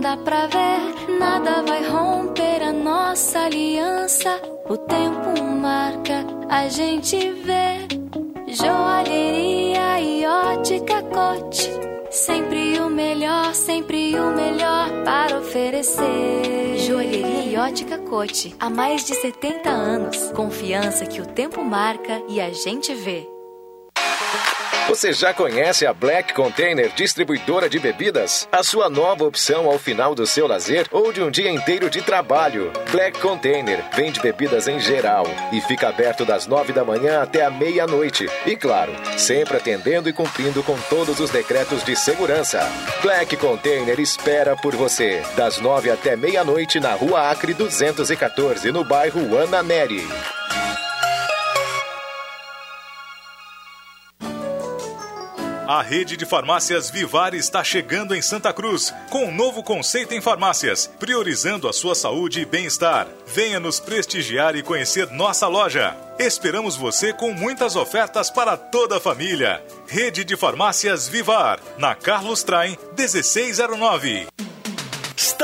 Dá pra ver, nada vai romper nossa aliança. O tempo marca, a gente vê. Joalheria e ótica cote. Sempre o melhor, sempre o melhor para oferecer. Joalheria e ótica cote. Há mais de 70 anos. Confiança que o tempo marca e a gente vê. Você já conhece a Black Container Distribuidora de Bebidas? A sua nova opção ao final do seu lazer ou de um dia inteiro de trabalho. Black Container vende bebidas em geral e fica aberto das nove da manhã até a meia-noite. E claro, sempre atendendo e cumprindo com todos os decretos de segurança. Black Container espera por você, das nove até meia-noite na Rua Acre 214, no bairro Ana Neri. A rede de farmácias Vivar está chegando em Santa Cruz com um novo conceito em farmácias, priorizando a sua saúde e bem-estar. Venha nos prestigiar e conhecer nossa loja. Esperamos você com muitas ofertas para toda a família. Rede de farmácias Vivar, na Carlos Traem 1609.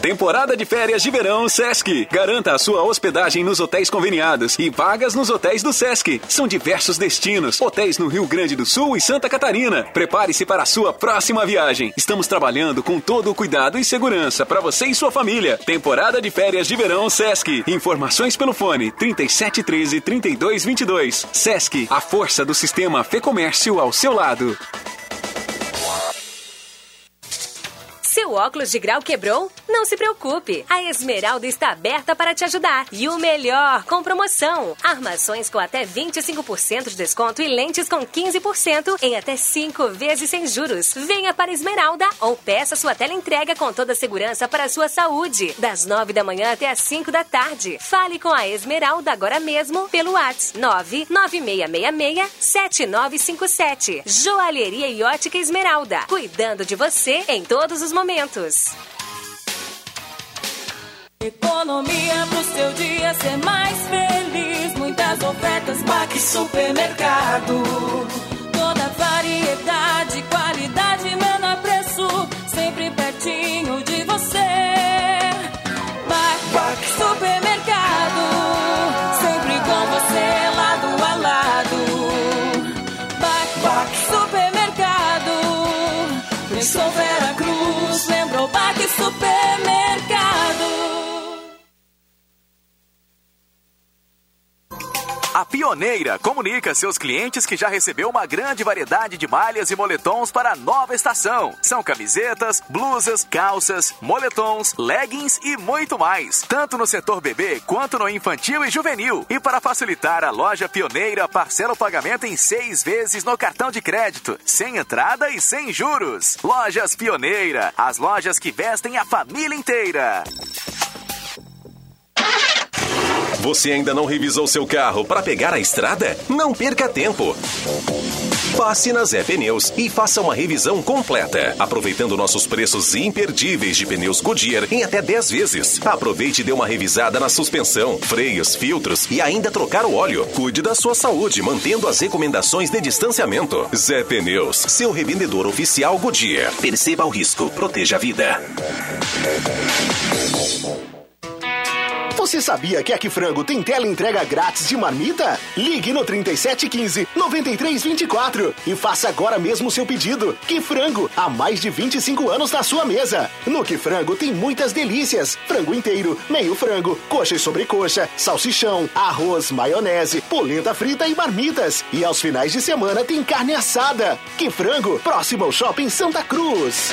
Temporada de férias de verão Sesc. Garanta a sua hospedagem nos hotéis conveniados e vagas nos hotéis do Sesc. São diversos destinos, hotéis no Rio Grande do Sul e Santa Catarina. Prepare-se para a sua próxima viagem. Estamos trabalhando com todo o cuidado e segurança para você e sua família. Temporada de férias de verão Sesc. Informações pelo fone 3713 3222. Sesc, a força do sistema Fê Comércio ao seu lado. Seu óculos de grau quebrou? Não se preocupe. A Esmeralda está aberta para te ajudar. E o melhor, com promoção. Armações com até 25% de desconto e lentes com 15% em até 5 vezes sem juros. Venha para Esmeralda ou peça sua tela entrega com toda a segurança para a sua saúde. Das 9 da manhã até as 5 da tarde. Fale com a Esmeralda agora mesmo pelo WhatsApp 99666-7957. Joalheria e ótica Esmeralda. Cuidando de você em todos os momentos. Economia pro seu dia ser mais feliz. Muitas ofertas, Baque Supermercado. A Pioneira comunica a seus clientes que já recebeu uma grande variedade de malhas e moletons para a nova estação. São camisetas, blusas, calças, moletons, leggings e muito mais. Tanto no setor bebê quanto no infantil e juvenil. E para facilitar, a loja Pioneira parcela o pagamento em seis vezes no cartão de crédito, sem entrada e sem juros. Lojas Pioneira, as lojas que vestem a família inteira. Você ainda não revisou seu carro para pegar a estrada? Não perca tempo. Passe na Zé Pneus e faça uma revisão completa, aproveitando nossos preços imperdíveis de pneus Goodyear em até 10 vezes. Aproveite e dê uma revisada na suspensão, freios, filtros e ainda trocar o óleo. Cuide da sua saúde, mantendo as recomendações de distanciamento. Zé Pneus, seu revendedor oficial Goodyear. Perceba o risco, proteja a vida. Você sabia que aqui Frango tem tela entrega grátis de marmita? Ligue no 3715 9324 e faça agora mesmo seu pedido. Que Frango, há mais de 25 anos na sua mesa. No Que Frango tem muitas delícias: frango inteiro, meio frango, coxa e sobrecoxa, salsichão, arroz, maionese, polenta frita e marmitas. E aos finais de semana tem carne assada. Que Frango, próximo ao Shopping Santa Cruz.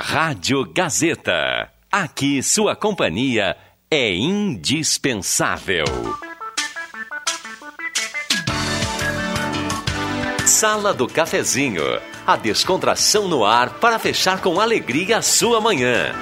Rádio Gazeta. Aqui sua companhia é indispensável. Sala do Cafezinho. A descontração no ar para fechar com alegria a sua manhã.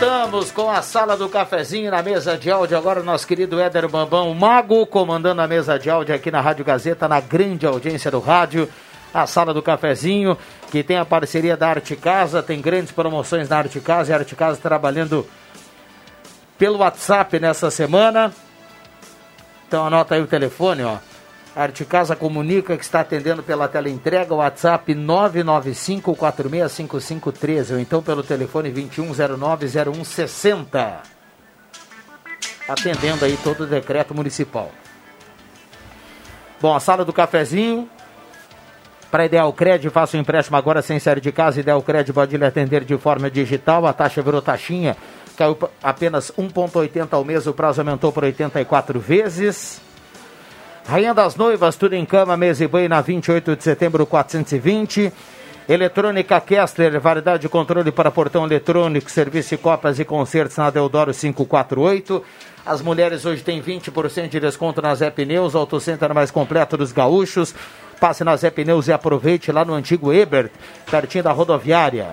Voltamos com a sala do cafezinho na mesa de áudio. Agora, nosso querido Éder Bambão, Mago, comandando a mesa de áudio aqui na Rádio Gazeta, na grande audiência do rádio. A sala do cafezinho, que tem a parceria da Arte Casa, tem grandes promoções na Arte Casa e a Arte Casa trabalhando pelo WhatsApp nessa semana. Então, anota aí o telefone, ó. A Arte Casa comunica que está atendendo pela tela entrega, WhatsApp 995-465513 ou então pelo telefone 2109-0160. Atendendo aí todo o decreto municipal. Bom, a sala do cafezinho. Para Ideal Cred, faça um empréstimo agora sem sair de casa. Ideal Cred pode lhe atender de forma digital. A taxa virou taxinha. Caiu apenas 1,80 ao mês. O prazo aumentou por 84 vezes. Rainha das Noivas, tudo em cama, mesa e banho na 28 de setembro 420. Eletrônica Kessler, variedade de controle para portão eletrônico, serviço de copas e concertos na Deodoro 548. As mulheres hoje têm 20% de desconto na Zé Pneus, autocenter mais completo dos gaúchos. Passe na Zé Pneus e aproveite lá no antigo Ebert, pertinho da rodoviária.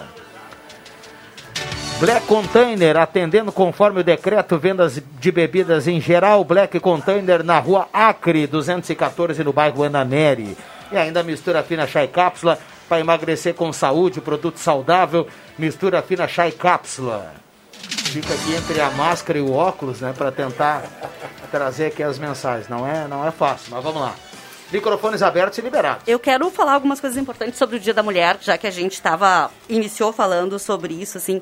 Black Container, atendendo conforme o decreto, vendas de bebidas em geral. Black Container na rua Acre, 214, no bairro Ananeri. E ainda mistura fina chá e cápsula para emagrecer com saúde, produto saudável. Mistura fina chá e cápsula. Fica aqui entre a máscara e o óculos, né, para tentar trazer aqui as mensagens. Não é, não é fácil, mas vamos lá. Microfones abertos e liberados. Eu quero falar algumas coisas importantes sobre o Dia da Mulher, já que a gente estava iniciou falando sobre isso, assim,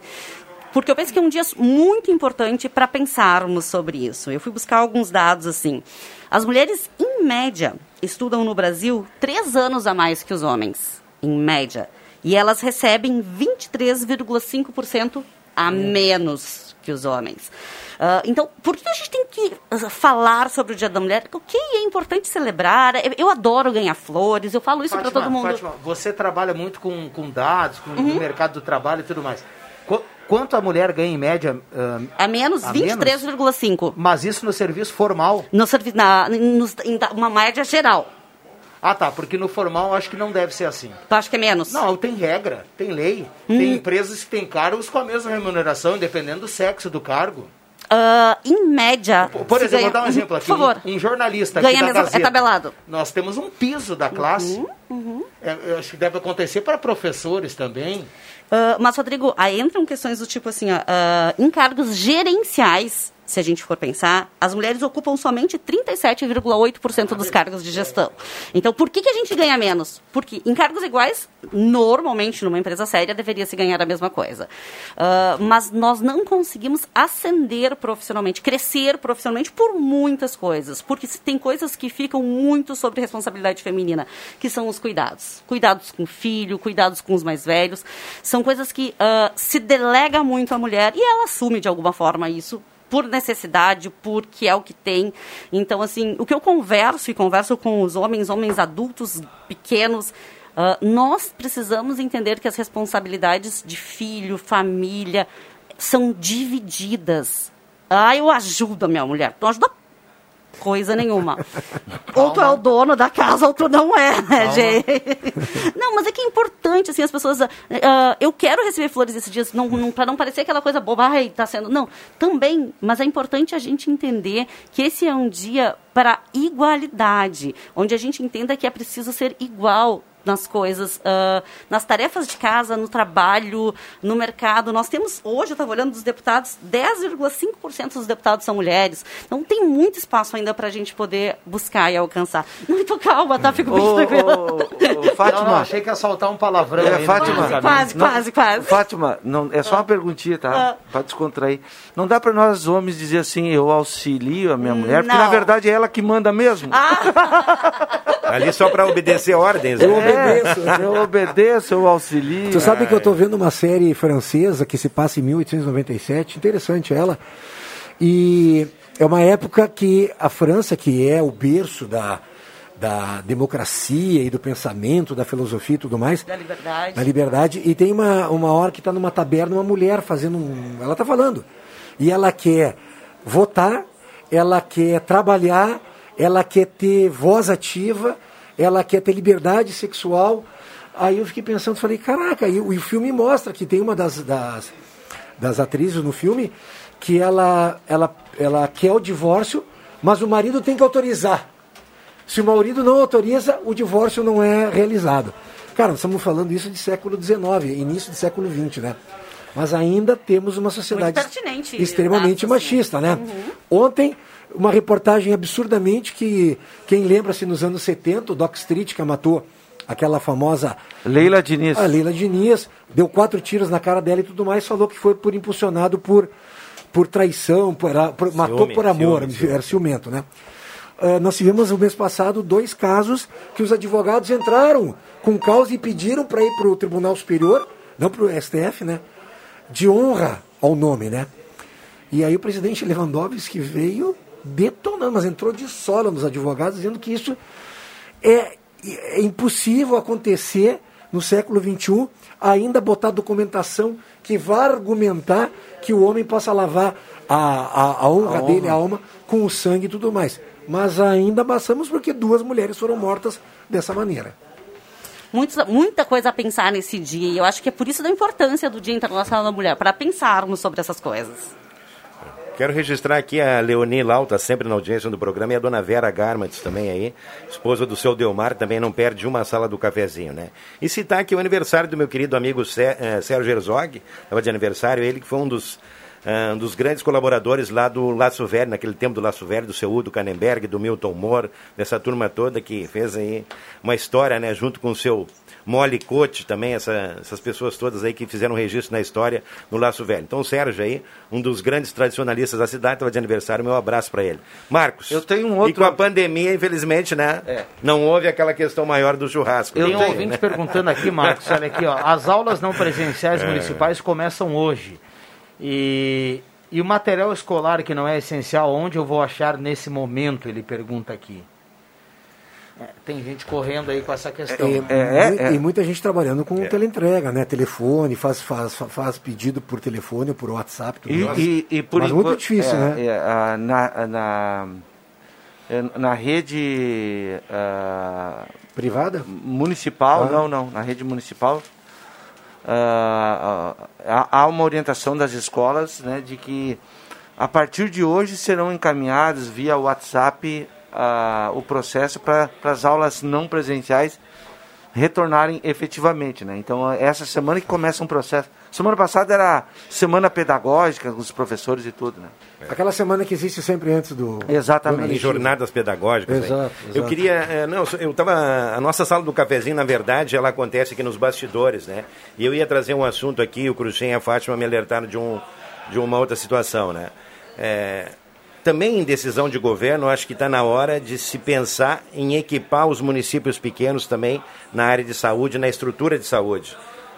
porque eu penso que é um dia muito importante para pensarmos sobre isso. Eu fui buscar alguns dados assim. As mulheres, em média, estudam no Brasil três anos a mais que os homens, em média, e elas recebem 23,5% a menos que os homens. Ah, então, por que a gente tem que ah, falar sobre o Dia da Mulher? O que é importante celebrar? Eu, eu adoro ganhar flores, eu falo isso para todo mundo. Fátima, você trabalha muito com, com dados, com Uhum. o mercado do trabalho e tudo mais. Qu- quanto a mulher ganha em média? ah, A menos a menos? 23,5. Mas isso no serviço formal? No servi na, nos- em uma média geral. Ah, tá, porque no formal acho que não deve ser assim. Tu acha que é menos? Não, tem regra, tem lei. Tem empresas que têm cargos com a mesma remuneração, dependendo do sexo do cargo. Ah, em média. Por exemplo, ganha- vou dar um exemplo aqui. Por favor. Um, um jornalista Ganha aqui da mesmo, é tabelado. Nós temos um piso da classe. É, eu acho que deve acontecer para professores também. Ah, mas, Rodrigo, aí entram questões do tipo assim, ó, ah, em cargos gerenciais, se a gente for pensar, as mulheres ocupam somente 37,8% dos cargos de gestão. Então, por que, que a gente ganha menos? Porque em cargos iguais, normalmente numa empresa séria, deveria se ganhar a mesma coisa. Ah, mas nós não conseguimos ascender profissionalmente, crescer profissionalmente por muitas coisas. Porque tem coisas que ficam muito sobre responsabilidade feminina, que são os cuidados. Cuidados com o filho, cuidados com os mais velhos. São coisas que ah, se delega muito à mulher e ela assume de alguma forma isso por necessidade, porque é o que tem. Então, assim, o que eu converso e converso com os homens, homens adultos, pequenos, ah, nós precisamos entender que as responsabilidades de filho, família, são divididas. Ah, eu ajudo a minha mulher. Tu ajuda coisa nenhuma. (laughs) ou tu é o dono da casa ou tu não é, né, gente? (laughs) Não, mas é que é importante, assim, as pessoas... ah, eu quero receber flores esses dias, não, não, para não parecer aquela coisa boba, ai, tá sendo... Não, também, mas é importante a gente entender que esse é um dia para igualdade, onde a gente entenda que é preciso ser igual nas coisas, ah, nas tarefas de casa, no trabalho, no mercado. Nós temos, hoje, eu estava olhando dos deputados, 10,5% dos deputados são mulheres. Então tem muito espaço ainda para a gente poder buscar e alcançar. (laughs) Muito calma, tá? Fico bem Ô, tranquila. ô, ô, Fátima. Não, não, achei que ia soltar um palavrão. É, aí Fátima. Quase, Não, quase, quase. Fátima, não, é só uma perguntinha, tá? Ah. Pra descontrair. Não dá pra nós homens dizer assim, eu auxilio a minha mulher, porque na verdade é ela que manda mesmo. (laughs) Ali só para obedecer ordens. Né? Obedeço. Eu obedeço, eu auxilio. Você sabe que eu estou vendo uma série francesa que se passa em 1897, interessante ela. E é uma época que a França, que é o berço da, da democracia e do pensamento, da filosofia e tudo mais, Da liberdade. na liberdade. E tem uma, uma hora que está numa taberna uma mulher fazendo um. Ela está falando. E ela quer votar, ela quer trabalhar, ela quer ter voz ativa, ela quer ter liberdade sexual. Aí eu fiquei pensando, falei, caraca, e, o- o filme mostra que tem uma das, das, das atrizes no filme que ela, ela, ela quer o divórcio, mas o marido tem que autorizar. Se o marido não autoriza, o divórcio não é realizado. Cara, nós estamos falando isso de século XIX, início do século XX, né? Mas ainda temos uma sociedade extremamente machista, né? Ontem uma reportagem absurdamente que quem lembra-se nos anos 70, o Doc Street que matou aquela famosa Leila Diniz. A Leila Diniz deu quatro tiros na cara dela e tudo mais, falou que foi por impulsionado por por traição, por, por- matou por amor, ciúme, ciúme. era ciumento, né? Ah, nós tivemos no mês passado dois casos que os advogados entraram com causa e pediram para ir para o Tribunal Superior, não para o STF, né? De honra ao nome, né? E aí o presidente Lewandowski veio detonando, mas entrou de sola nos advogados, dizendo que isso é, é impossível acontecer no século XXI, ainda botar documentação que vá argumentar que o homem possa lavar a, a, a honra A dele, honra. a alma, com o sangue e tudo mais. Mas ainda passamos porque duas mulheres foram mortas dessa maneira. Muita, muita coisa a pensar nesse dia. E eu acho que é por isso da importância do Dia Internacional da Mulher, para pensarmos sobre essas coisas. Quero registrar aqui a Leonie Lau, tá sempre na audiência do programa, e a dona Vera Garmatz também aí, esposa do seu Delmar, também não perde uma sala do cafezinho, né? E citar aqui o aniversário do meu querido amigo eh, Sérgio Herzog, estava de aniversário, ele que foi um dos, ah, um dos grandes colaboradores lá do Laço Velho, naquele tempo do Laço Velho, do seu Udo Canenberg, do Milton Moore, dessa turma toda que fez aí uma história, né, junto com o seu Molly Cote também, essa- essas pessoas todas aí que fizeram registro na história no Laço Velho. Então o Sérgio aí, um dos grandes tradicionalistas da cidade, estava de aniversário, meu abraço para ele. Marcos. Eu tenho um outro- E com a pandemia, infelizmente, né? É. Não houve aquela questão maior do churrasco. Tem né? um ouvinte perguntando aqui, Marcos, olha aqui, ó. As aulas não presenciais (laughs) É. municipais começam hoje. E, e o material escolar que não é essencial, onde eu vou achar nesse momento? Ele pergunta aqui. É, tem gente correndo aí com essa questão. E, né? mui- e muita gente trabalhando com teleentrega, né? Telefone, faz, faz, faz pedido por telefone, por WhatsApp, tudo E, mais. e, e por Mas enquanto- muito difícil, é, né? é, na, na, é, na rede ah, Privada? municipal, Ah. não, não, na rede municipal há há uma orientação das escolas, né, de que a partir de hoje serão encaminhados via WhatsApp o processo para as aulas não presenciais retornarem efetivamente, né? Então essa semana que começa um processo. Semana passada era semana pedagógica com os professores e tudo, né? Aquela semana que existe sempre antes do. Exatamente. do jornadas pedagógicas. né? Exato, Eu exato. queria. é, não, eu tava. A nossa sala do cafezinho, na verdade, ela acontece aqui nos bastidores, né? E eu ia trazer um assunto aqui, o Cruxem e a Fátima me alertaram de, um, de uma outra situação, né? É, também em decisão de governo, acho que está na hora de se pensar em equipar os municípios pequenos também na área de saúde, na estrutura de saúde.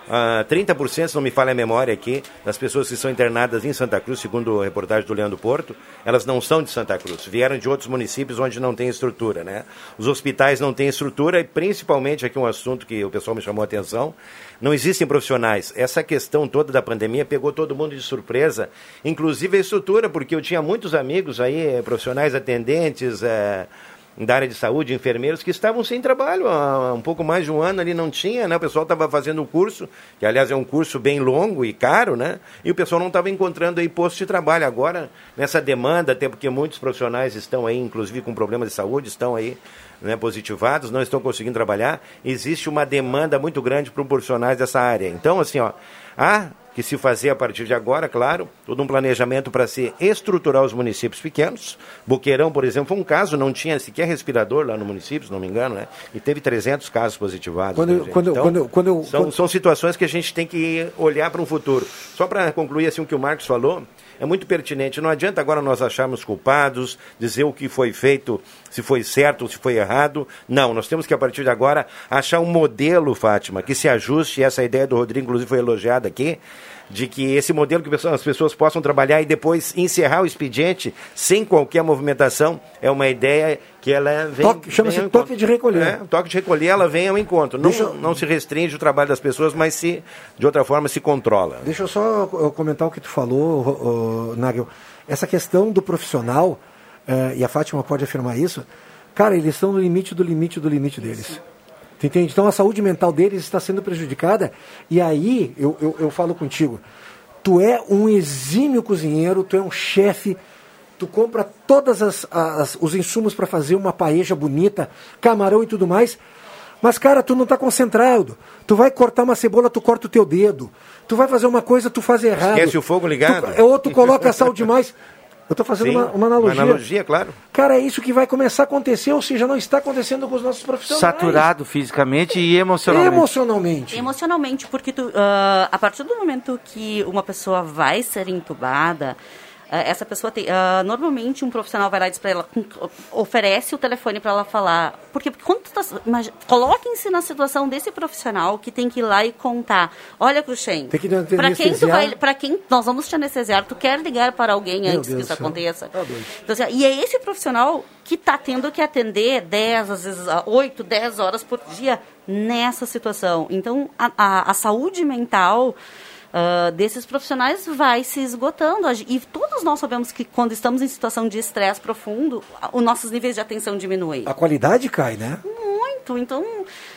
Ah, 30%, se não me falha a memória aqui, das pessoas que são internadas em Santa Cruz, segundo a reportagem do Leandro Porto, elas não são de Santa Cruz, vieram de outros municípios onde não tem estrutura, né? Os hospitais não têm estrutura e principalmente aqui um assunto que o pessoal me chamou a atenção, não existem profissionais. Essa questão toda da pandemia pegou todo mundo de surpresa, inclusive a estrutura, porque eu tinha muitos amigos aí, eh, profissionais atendentes, eh, da área de saúde, enfermeiros que estavam sem trabalho há um pouco mais de um ano ali não tinha, né? O pessoal estava fazendo um curso, que aliás é um curso bem longo e caro, né? E o pessoal não estava encontrando aí posto de trabalho. Agora, nessa demanda, até porque muitos profissionais estão aí, inclusive com problemas de saúde, estão aí né, positivados, não estão conseguindo trabalhar, existe uma demanda muito grande para profissionais dessa área. Então, assim, ó, há que se fazer a partir de agora, claro, todo um planejamento para se estruturar os municípios pequenos. Boqueirão, por exemplo, foi um caso, não tinha sequer respirador lá no município, se não me engano, né? E teve 300 casos positivados. Quando né, quando Então, quando quando são, quando- são situações que a gente tem que olhar para um futuro. Só para concluir assim o que o Marcos falou, é muito pertinente. Não adianta agora nós acharmos culpados, dizer o que foi feito, se foi certo ou se foi errado. Não, nós temos que a partir de agora achar um modelo, Fátima, que se ajuste. Essa ideia do Rodrigo, inclusive, foi elogiada aqui. De que esse modelo que as pessoas possam trabalhar e depois encerrar o expediente sem qualquer movimentação é uma ideia que ela vem. Toque- chama-se toque encontro. de recolher. É, toque de recolher, ela vem ao encontro. Não, eu- não se restringe o trabalho das pessoas, mas se, de outra forma, se controla. Deixa eu só comentar o que tu falou, Nagel. Essa questão do profissional, eh, e a Fátima pode afirmar isso, cara, eles estão no limite do limite do limite deles. Tu entende? Então a saúde mental deles está sendo prejudicada. E aí, eu, eu, eu falo contigo, tu é um exímio cozinheiro, tu é um chefe, tu compra todos os insumos para fazer uma paeja bonita, camarão e tudo mais. Mas, cara, tu não está concentrado. Tu vai cortar uma cebola, tu corta o teu dedo. Tu vai fazer uma coisa, tu faz errado. Esquece o fogo ligado. Tu, ou tu coloca sal demais. (laughs) Eu estou fazendo Sim, uma, uma analogia. Uma analogia, claro. Cara, é isso que vai começar a acontecer, ou seja, não está acontecendo com os nossos profissionais. Saturado fisicamente e emocionalmente. Emocionalmente. Emocionalmente, porque tu, ah, a partir do momento que uma pessoa vai ser entubada, essa pessoa tem. ah, normalmente um profissional vai lá e diz para ela, oferece o telefone para ela falar. Porque quando tu tá, coloquem-se na situação desse profissional que tem que ir lá e contar. Olha, Cruxem, Tem que para quem tu vai, para quem nós vamos te anestesiar, tu quer ligar para alguém Meu antes que Deus isso do céu. aconteça. Tá. Então, assim, e é esse profissional que está tendo que atender 10, às vezes ah, 8, 10 horas por dia nessa situação. Então, a, a- a saúde mental ah, desses profissionais vai se esgotando. E todos nós sabemos que quando estamos em situação de estresse profundo, os nossos níveis de atenção diminuem. A qualidade cai, né? Muito. Então,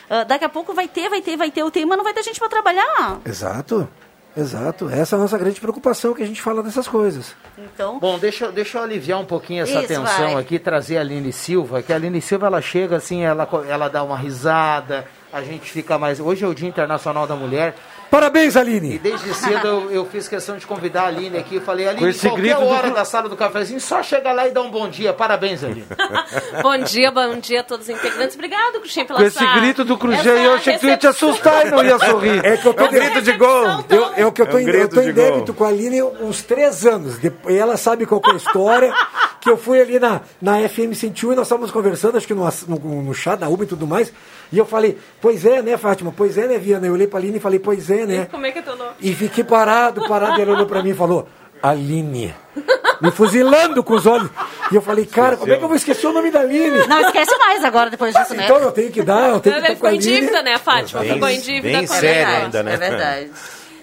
ah, daqui a pouco vai ter, vai ter, vai ter o tema, não vai ter gente para trabalhar. Exato. Exato. Essa é a nossa grande preocupação que a gente fala dessas coisas. Então, Bom, deixa, eu- deixa eu aliviar um pouquinho essa Isso, tensão vai. aqui, trazer a Aline Silva, que a Aline Silva ela chega assim, ela, ela dá uma risada, a gente fica mais. Hoje é o Dia Internacional da Mulher. Parabéns, Aline! E desde cedo eu, eu fiz questão de convidar a Aline aqui. Eu falei, Aline, qualquer do hora Cru- da sala do cafezinho, só chega lá e dá um bom dia. Parabéns, Aline. (laughs) Bom dia, bom dia a todos os integrantes. Obrigado, Cruxem, pela Com esse grito do Cruxem, essa eu achei que tu ia te assustar e não ia sorrir. É que eu tô É um grito de gol. Eu, é o que eu tô, É um em, eu tô de em gol. débito com a Aline uns três anos. Depois, ela sabe qual que é a história. que eu fui ali na, na FM 101 e nós estávamos conversando, acho que no, no, no chá da Uber e tudo mais. E eu falei, pois é, né, Fátima? Pois é, né, Viana? Eu olhei pra Aline e falei, pois é, né? Como é que é teu nome? E fiquei parado, parado. E ela olhou pra mim e falou, Aline. Me fuzilando com os olhos. E eu falei, cara, como é que eu vou esquecer o nome da Aline? não esquece mais agora depois disso, né? Então eu tenho que dar, eu tenho que Ele estar com a ficou em Aline. dívida, né, Fátima? Bem- ficou em dívida bem com a sério Aline. ainda, né? É verdade.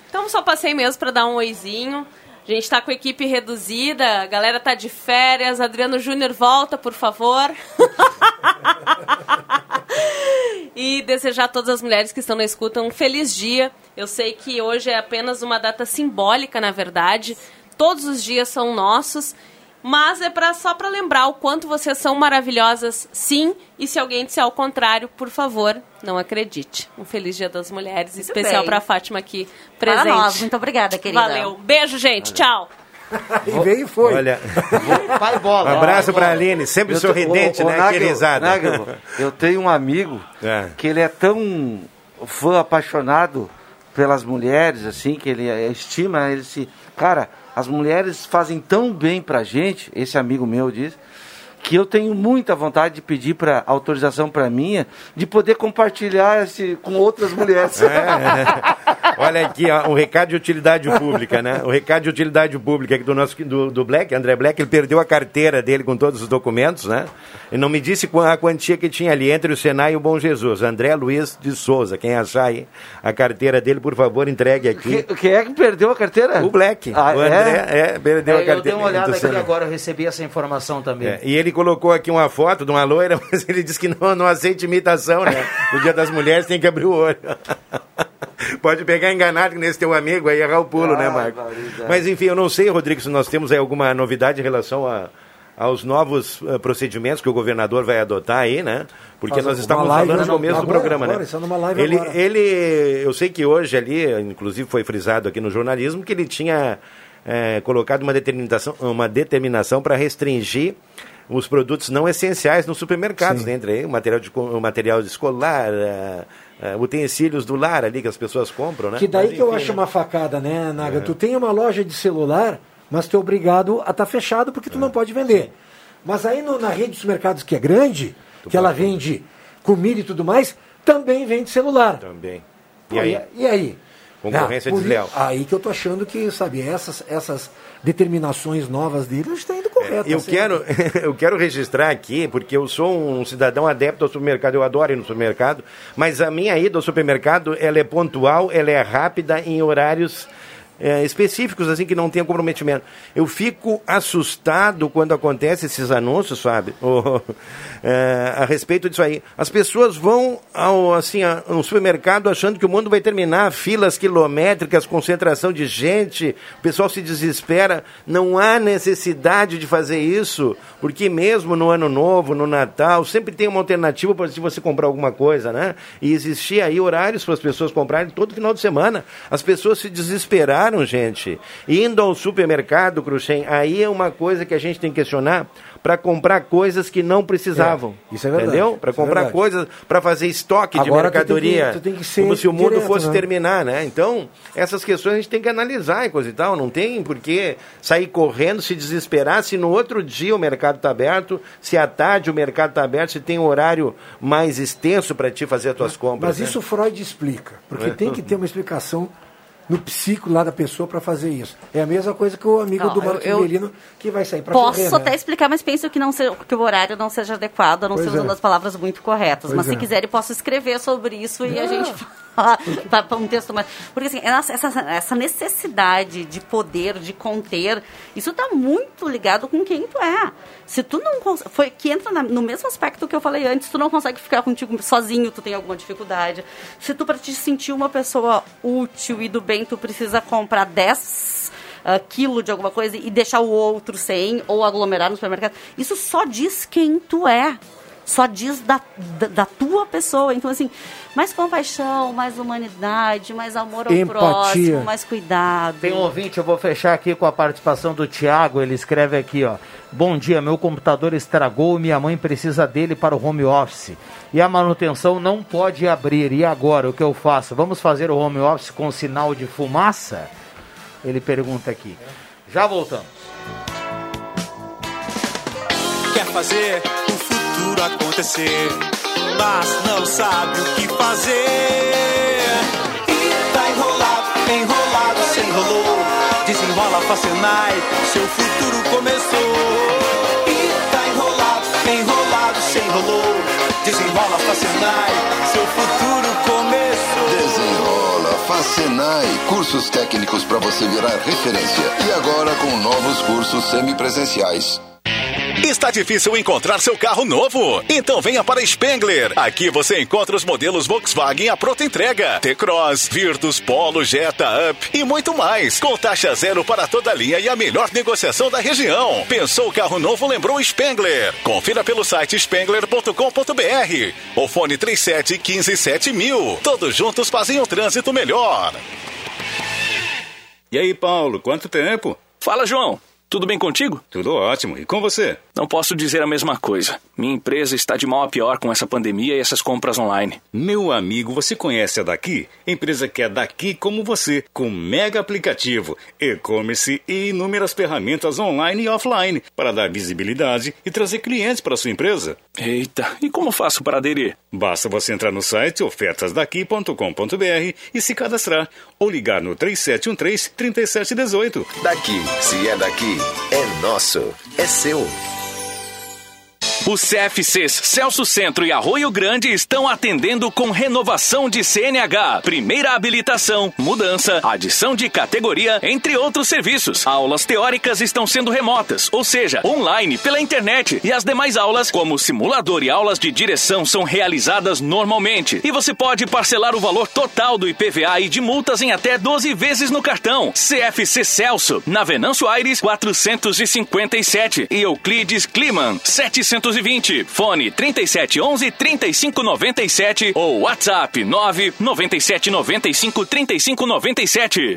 Então só passei mesmo para dar um oizinho. A gente tá com a equipe reduzida, a galera tá de férias. Adriano Júnior volta, por favor. (laughs) e desejar a todas as mulheres que estão na escuta um feliz dia. Eu sei que hoje é apenas uma data simbólica, na verdade. Todos os dias são nossos. Mas é pra, só para lembrar o quanto vocês são maravilhosas, sim. E se alguém disser ao contrário, por favor, não acredite. Um feliz Dia das Mulheres, Muito especial para Fátima aqui Para presente. nós. Muito obrigada, querida. Valeu. Beijo, gente. Tchau. E veio e foi. Olha, (laughs) Vai bola. um abraço pra bola. Aline, sempre Eu te- sorridente, ô, ô, né? Nagel. Nagel, eu tenho um amigo É. que ele é tão fã apaixonado pelas mulheres, assim, que ele estima, ele se. Cara, as mulheres fazem tão bem pra gente, esse amigo meu diz, que eu tenho muita vontade de pedir para autorização para minha de poder compartilhar esse com outras mulheres. (laughs) Olha aqui, ó, um recado de utilidade pública, né? O recado de utilidade pública aqui do nosso do, do Black, André Black, ele perdeu a carteira dele com todos os documentos, né? E não me disse a quantia que tinha ali entre o Senai e o Bom Jesus. André Luiz de Souza, quem achar aí a carteira dele, por favor, entregue aqui. Que- Quem é que perdeu a carteira? O Black. Ah, o é? André é, perdeu É, a eu carteira. dei uma olhada aqui Senai. agora, eu recebi essa informação também. É, e ele colocou aqui uma foto de uma loira, (laughs) mas ele disse que não, não aceita imitação, né? No dia das mulheres tem que abrir o olho. (laughs) Pode pegar enganado que nesse teu amigo aí, errar o pulo, né, Ai, Marco? barbaridade. Mas enfim, eu não sei, Rodrigo, se nós temos aí alguma novidade em relação a, aos novos eh, procedimentos que o governador vai adotar aí, né? Porque Faz nós estávamos live, falando no né? começo do Agora, programa, agora, né? numa live ele, agora. ele, eu sei que hoje ali, inclusive foi frisado aqui no jornalismo, que ele tinha eh, colocado uma determinação, uma determinação para restringir os produtos não essenciais nos supermercados, né? entre aí o material, de, o material escolar, eh, eh, utensílios do lar ali que as pessoas compram, né? Que daí Mas, que eu enfim, acho né? uma facada, né, Naga? É. Tu tem uma loja de celular, mas tu é obrigado a estar fechado porque tu não pode vender. Mas aí no- na rede dos mercados que é grande, que ela vende comida e tudo mais, também vende celular. Também. Pô, E aí? E aí? Concorrência Ah, desleal. Aí que eu tô achando que, sabe, essas, essas determinações novas dele estão indo corretas. Eu assim. quero, (laughs) eu quero registrar aqui, porque eu sou um cidadão adepto ao supermercado, eu adoro ir no supermercado, mas a minha ida ao supermercado, ela é pontual, ela é rápida em horários eh, específicos, assim, que não tem comprometimento. Eu fico assustado quando acontecem esses anúncios, sabe, (laughs) eh, a respeito disso aí. As pessoas vão ao, assim, no supermercado achando que o mundo vai terminar, filas quilométricas, concentração de gente, o pessoal se desespera. Não há necessidade de fazer isso, porque mesmo no ano novo, no Natal, sempre tem uma alternativa para se você comprar alguma coisa, né? E existia aí horários para as pessoas comprarem todo final de semana. As pessoas se desesperaram compraram, gente. Indo ao supermercado, Cruxem, aí é uma coisa que a gente tem que questionar para comprar coisas que não precisavam. É, isso é verdade, Entendeu? Para é comprar verdade. coisas, para fazer estoque de Agora tu tem que- mercadoria. tu tem que ser como se o mundo direto, fosse né? terminar, né? Então, essas questões a gente tem que analisar e coisa e tal. Não tem por que sair correndo, se desesperar, se no outro dia o mercado está aberto, se à tarde o mercado está aberto, se tem um horário mais extenso para ti fazer as tuas compras. Mas né? isso Freud explica, porque É. tem que ter uma explicação no psico lá da pessoa para fazer isso. É a mesma coisa que o amigo Não, do Marco Melino que vai sair para Posso correr, até né? explicar, mas penso que, não seja, que o horário não seja adequado, a não Pois ser usando é. as palavras muito corretas. Pois mas se é. quiser, eu posso escrever sobre isso e a gente (laughs) para (laughs) um texto mais. Porque assim, essa, essa- essa necessidade de poder, de conter, isso está muito ligado com quem tu é. Se tu não foi que entra na- no mesmo aspecto que eu falei antes, tu não consegue ficar contigo sozinho, tu tem alguma dificuldade. Se tu para te sentir uma pessoa útil e do bem, tu precisa comprar 10 ah, quilo de alguma coisa e deixar o outro sem, ou aglomerar no supermercado. Isso só diz quem tu é. Só diz da, da, da tua pessoa. Então, assim, mais compaixão, mais humanidade, mais amor ao Empatia. próximo, mais cuidado. Tem um ouvinte, eu vou fechar aqui com a participação do Tiago. Ele escreve aqui, ó. Bom dia, meu computador estragou e minha mãe precisa dele para o home office. E a manutenção não pode abrir. E agora, o que eu faço? Vamos fazer o home office com sinal de fumaça? Ele pergunta aqui. Já voltamos. Quer fazer o futuro acontecer, mas não sabe o que fazer. E tá enrolado, enrolado, se enrolou. Desenrola Facenai, seu futuro começou. E tá enrolado, enrolado, se enrolou. Desenrola Facenai, seu futuro começou. Desenrola, Facenai, cursos técnicos para você virar referência. E agora com novos cursos semipresenciais. Está difícil encontrar seu carro novo? Então venha para Spengler. Aqui você encontra os modelos Volkswagen à pronta entrega. T-Cross, Virtus, Polo, Jetta, Up e muito mais. Com taxa zero para toda a linha e a melhor negociação da região. Pensou carro novo, lembrou Spengler. Confira pelo site spengler.com.br. ou fone 37 15 7000. Todos juntos fazem um trânsito melhor. E aí, Paulo, quanto tempo? Fala, João. Tudo bem contigo? Tudo ótimo. E com você? Não posso dizer a mesma coisa. Minha empresa está de mal a pior com essa pandemia e essas compras online. Meu amigo, você conhece a Daqui? Empresa que é daqui como você, com mega aplicativo, e-commerce e inúmeras ferramentas online e offline para dar visibilidade e trazer clientes para sua empresa. Eita, e como faço para aderir? Basta você entrar no site ofertasdaqui.com.br e se cadastrar ou ligar no 3713-3718. Daqui, se é daqui, é nosso, é seu. Os CFCs Celso Centro e Arroio Grande estão atendendo com renovação de CNH, primeira habilitação, mudança, adição de categoria, entre outros serviços. Aulas teóricas estão sendo remotas, ou seja, online pela internet, e as demais aulas, como simulador e aulas de direção, são realizadas normalmente. E você pode parcelar o valor total do IPVA e de multas em até 12 vezes no cartão. CFC Celso, na Venâncio Aires 457 e Euclides Climan 700 2020, Fone 3711-3597 ou WhatsApp 997953597.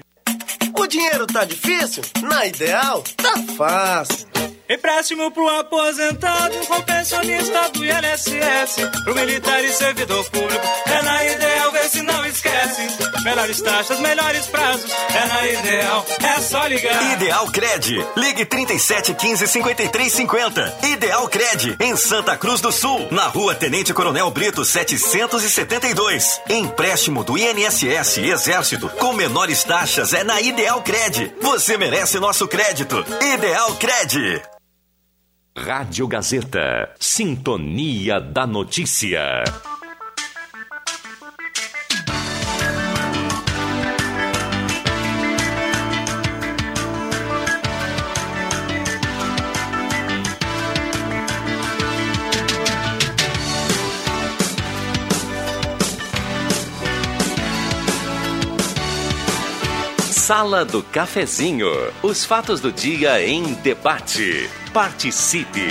O dinheiro tá difícil? Na Ideal, tá fácil. Empréstimo pro aposentado, com pensionista do INSS, pro militar e servidor público. É na Ideal, vê se não esquece. Melhores taxas, melhores prazos. É na Ideal, é só ligar. Ideal Cred. Ligue 37 15 53 50. Ideal Cred, em Santa Cruz do Sul, na rua Tenente Coronel Brito 772. Empréstimo do INSS Exército com menores taxas é na Ideal Cred. Você merece nosso crédito. Ideal Cred. Rádio Gazeta. Sintonia da Notícia. Sala do Cafezinho. Os fatos do dia em debate. Participe.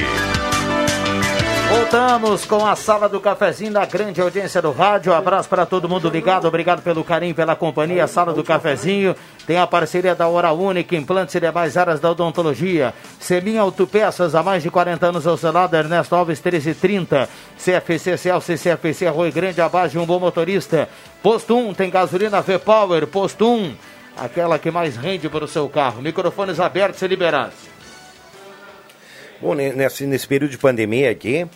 Voltamos com a sala do cafezinho da grande audiência do rádio. Um abraço para todo mundo ligado. Obrigado pelo carinho, pela companhia. Sala do cafezinho tem a parceria da Hora Única, implantes e demais áreas da odontologia. Seminha Autopeças, há mais de 40 anos ao seu lado, Ernesto Alves 1330. CFC Celso CFC Rui Grande, a base de um bom motorista. Posto 1 tem gasolina V-Power. Posto 1, aquela que mais rende para o seu carro. Microfones abertos e liberados. Bom, ne- nesse, nesse período de pandemia aqui,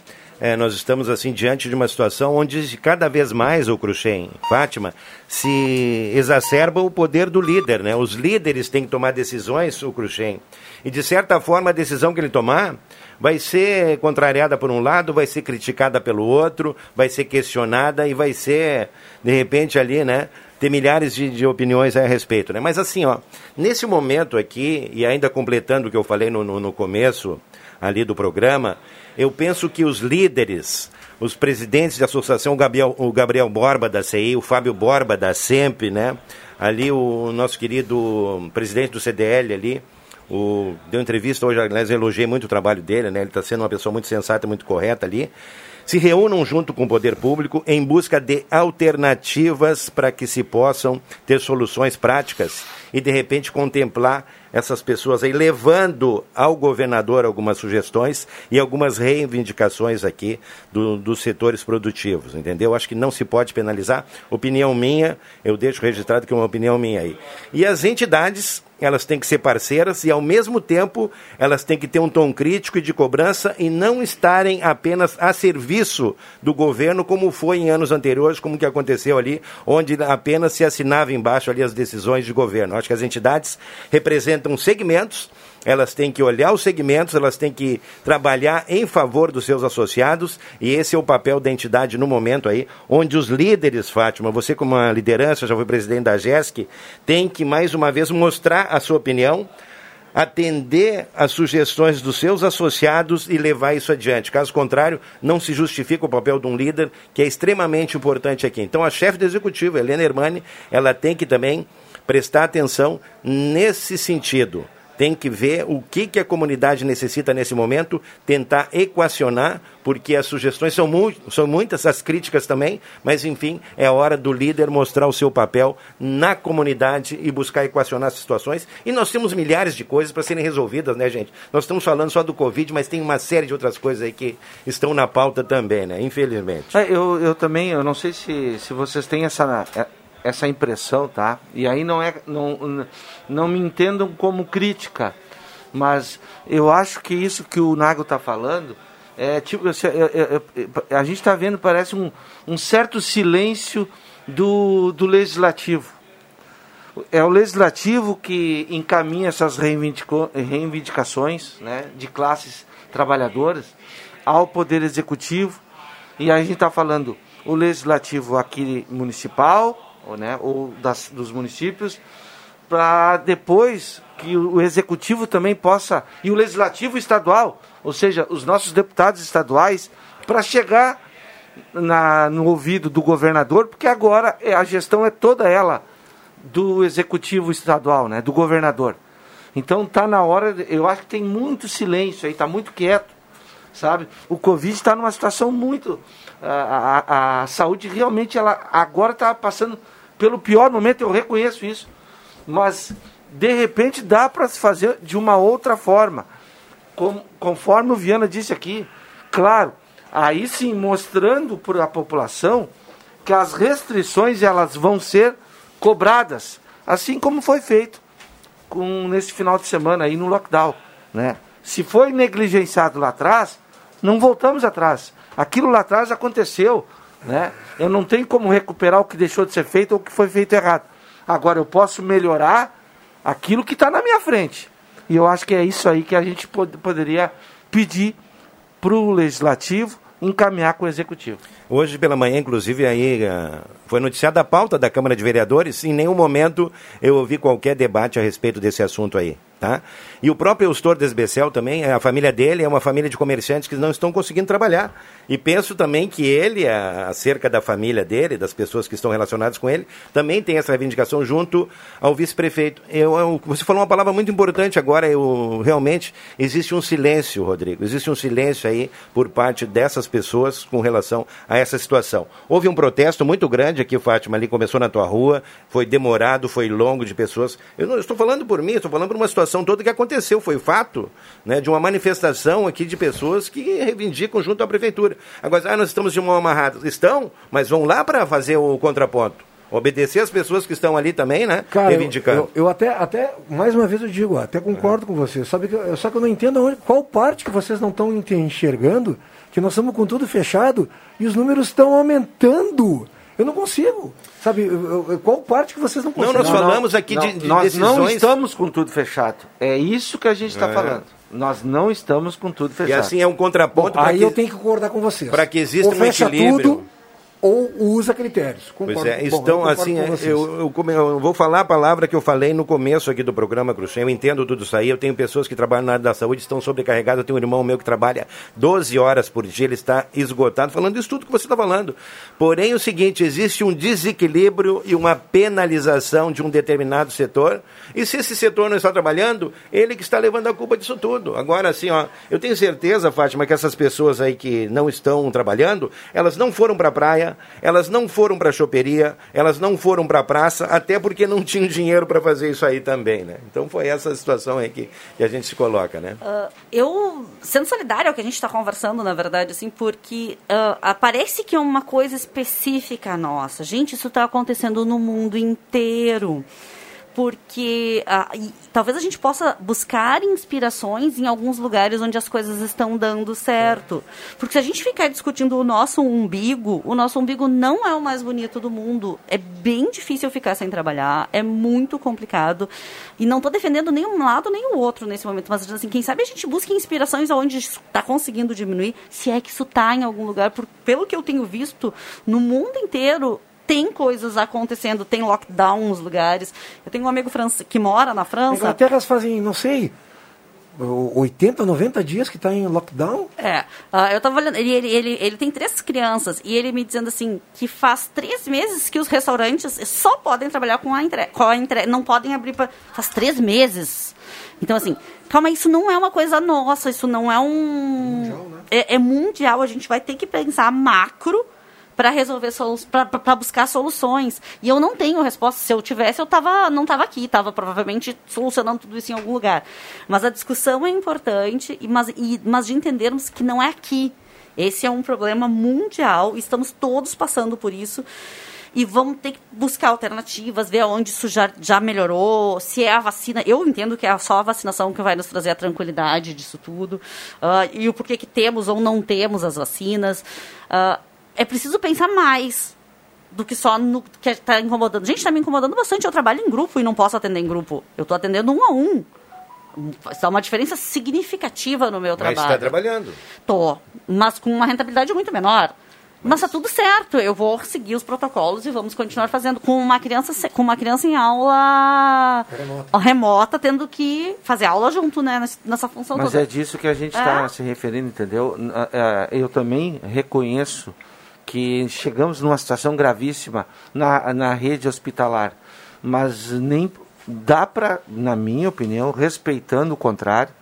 eh, nós estamos assim diante de uma situação onde cada vez mais, o Cruxem, Fátima, se exacerba o poder do líder, né? Os líderes têm que tomar decisões, o Cruxem. E de certa forma a decisão que ele tomar vai ser contrariada por um lado, vai ser criticada pelo outro, vai ser questionada e vai ser, de repente, ali, né? Ter milhares de, de opiniões a respeito, né? Mas assim, ó, nesse momento aqui, e ainda completando o que eu falei no, no, no começo ali do programa, eu penso que os líderes, os presidentes de associação, o Gabriel, o Gabriel Borba da CI, o Fábio Borba da SEMP, né? Ali o nosso querido presidente do CDL ali, o, deu entrevista hoje, aliás, elogiei muito o trabalho dele, né? Ele está sendo uma pessoa muito sensata, muito correta ali. Se reúnam junto com o poder público em busca de alternativas para que se possam ter soluções práticas e, de repente, contemplar essas pessoas aí, levando ao governador algumas sugestões e algumas reivindicações aqui do- dos setores produtivos, entendeu? Acho que não se pode penalizar. Opinião minha, eu deixo registrado que é uma opinião minha aí. E as entidades elas têm que ser parceiras e, ao mesmo tempo, elas têm que ter um tom crítico e de cobrança e não estarem apenas a serviço do governo, como foi em anos anteriores, como que aconteceu ali, onde apenas se assinava embaixo ali as decisões de governo. Acho que as entidades representam segmentos, elas têm que olhar os segmentos, elas têm que trabalhar em favor dos seus associados, e esse é o papel da entidade no momento aí, onde os líderes, Fátima, você como uma liderança, já foi presidente da GESC, tem que mais uma vez mostrar a sua opinião, atender às sugestões dos seus associados e levar isso adiante. Caso contrário, não se justifica o papel de um líder, que é extremamente importante aqui. Então, a chefe do executivo, Helena Hermani, ela tem que também prestar atenção nesse sentido. Tem que ver o que, que a comunidade necessita nesse momento, tentar equacionar, porque as sugestões são, mu são muitas, as críticas também, mas enfim, é hora do líder mostrar o seu papel na comunidade e buscar equacionar as situações. E nós temos milhares de coisas para serem resolvidas, né, gente? Nós estamos falando só do Covid, mas tem uma série de outras coisas aí que estão na pauta também, né? Infelizmente. É, eu, eu também, eu não sei se, se vocês têm essa, essa impressão, tá? E aí não é, não, não me entendam como crítica, mas eu acho que isso que o Nago está falando é tipo, é- é- é- a gente está vendo parece um, um certo silêncio do, do legislativo. É o legislativo que encaminha essas reivindicações né, de classes trabalhadoras ao poder executivo. E a gente está falando o legislativo aqui municipal, ou, né, ou das, dos municípios, para depois que o executivo também possa, e o legislativo estadual, ou seja, os nossos deputados estaduais, para chegar na, no ouvido do governador, porque agora é, a gestão é toda ela do executivo estadual, né, do governador. Então tá na hora, eu acho que tem muito silêncio aí, tá muito quieto, sabe? O Covid está numa situação muito, a, a, a saúde realmente ela agora está passando pelo pior momento, eu reconheço isso, mas de repente dá para se fazer de uma outra forma, Com- conforme o Viana disse aqui, claro, aí sim mostrando para a população que as restrições elas vão ser cobradas, assim como foi feito com nesse final de semana aí no lockdown, né? Se foi negligenciado lá atrás, não voltamos atrás. Aquilo lá atrás aconteceu, né? Eu não tenho como recuperar o que deixou de ser feito ou o que foi feito errado. Agora eu posso melhorar aquilo que está na minha frente. E eu acho que é isso aí que a gente pod- poderia pedir para o legislativo encaminhar com o executivo. Hoje pela manhã, inclusive, aí ah, foi noticiada a pauta da Câmara de Vereadores. Em nenhum momento eu ouvi qualquer debate a respeito desse assunto aí. Tá? E o próprio Eustor Desbecel também, a família dele é uma família de comerciantes que não estão conseguindo trabalhar. E penso também que ele, acerca da família dele, das pessoas que estão relacionadas com ele, também tem essa reivindicação junto ao vice-prefeito. Eu, eu- você falou uma palavra muito importante agora, eu, realmente existe um silêncio, Rodrigo, existe um silêncio aí por parte dessas pessoas com relação a essa situação. Houve um protesto muito grande aqui, Fátima, ali começou na tua rua, foi demorado, foi longo de pessoas. Eu não estou falando por mim, estou falando por uma situação toda que aconteceu, foi fato, né, de uma manifestação aqui de pessoas que reivindicam junto à prefeitura. Agora, ah, nós estamos de mão amarrada. Estão, mas vão lá para fazer o contraponto. Obedecer as pessoas que estão ali também, né? Cara, eu, reivindicando. eu, eu até, até, mais uma vez eu digo, até concordo com você. Sabe que, eu- só que eu não entendo aonde, qual parte que vocês não estão enxergando, que nós estamos com tudo fechado e os números estão aumentando. Eu não consigo. Sabe, eu- eu- qual parte que vocês não conseguem? nós falamos aqui de- de nós não decisões- estamos com tudo fechado. É isso que a gente está É. falando. Nós não estamos com tudo fechado. E assim é um contraponto Aí para que, eu tenho que concordar com vocês. para que exista ou um equilíbrio. tudo ou usa critérios. Concordo. Pois é, Bom, eu estão concordo assim, é, eu, eu, eu vou falar a palavra que eu falei no começo aqui do programa, Cruxem. Eu entendo tudo isso aí, eu tenho pessoas que trabalham na área da saúde, estão sobrecarregadas, eu tenho um irmão meu que trabalha 12 horas por dia, ele está esgotado, falando isso tudo que você está falando. Porém, o seguinte, existe um desequilíbrio e uma penalização de um determinado setor, e se esse setor não está trabalhando, ele que está levando a culpa disso tudo. Agora, assim, ó, eu tenho certeza, Fátima, que essas pessoas aí que não estão trabalhando, elas não foram para a praia, elas não foram para a choperia, elas não foram para a praça, até porque não (laughs) tinham dinheiro para fazer isso aí também, né? Então foi essa situação aí que, que a gente se coloca, né? Ah, eu, sendo solidária ao que a gente está conversando, na verdade, assim, porque ah, parece que é uma coisa específica nossa. Gente, isso está acontecendo no mundo inteiro. Porque ah, talvez a gente possa buscar inspirações em alguns lugares onde as coisas estão dando certo. Porque se a gente ficar discutindo o nosso umbigo, o nosso umbigo não é o mais bonito do mundo. É bem difícil ficar sem trabalhar, é muito complicado. E não estou defendendo nem um lado nem o outro nesse momento, mas assim, quem sabe a gente busca inspirações isso está conseguindo diminuir, se é que isso está em algum lugar. Por, pelo que eu tenho visto, no mundo inteiro tem coisas acontecendo, tem lockdown nos lugares. Eu tenho um amigo france- que mora na França. Inglaterra elas fazem, não sei, 80, 90 dias que está em lockdown. É, ah, eu tava olhando, ele, ele, ele, ele tem três crianças e ele me dizendo assim que faz três meses que os restaurantes só podem trabalhar com a entrega, entrega não podem abrir para faz três meses. Então assim, calma, isso não é uma coisa nossa, isso não é um é, é mundial. A gente vai ter que pensar macro para resolver para buscar soluções. E eu não tenho resposta. Se eu tivesse, eu tava, não estava aqui, estava provavelmente solucionando tudo isso em algum lugar. Mas a discussão é importante, e- mas, e, mas de entendermos que não é aqui. Esse é um problema mundial, estamos todos passando por isso. E vamos ter que buscar alternativas, ver onde isso já, já melhorou, se é a vacina. Eu entendo que é só a vacinação que vai nos trazer a tranquilidade disso tudo. ah, e o porquê que temos ou não temos as vacinas. Ah, é preciso pensar mais do que só no que está incomodando. Gente, está me incomodando bastante. Eu trabalho em grupo e não posso atender em grupo. Eu estou atendendo um a um. Isso é uma diferença significativa no meu Mas trabalho. está trabalhando. Tô, mas com uma rentabilidade muito menor. Mas tá tudo certo, eu vou seguir os protocolos e vamos continuar fazendo com uma criança com uma criança em aula remota, remota tendo que fazer aula junto, né, nessa- função Mas toda. é disso que a gente está É. se referindo, entendeu? É, Eu também reconheço que chegamos numa situação gravíssima na, na rede hospitalar, mas nem dá para, na minha opinião, respeitando o contrário,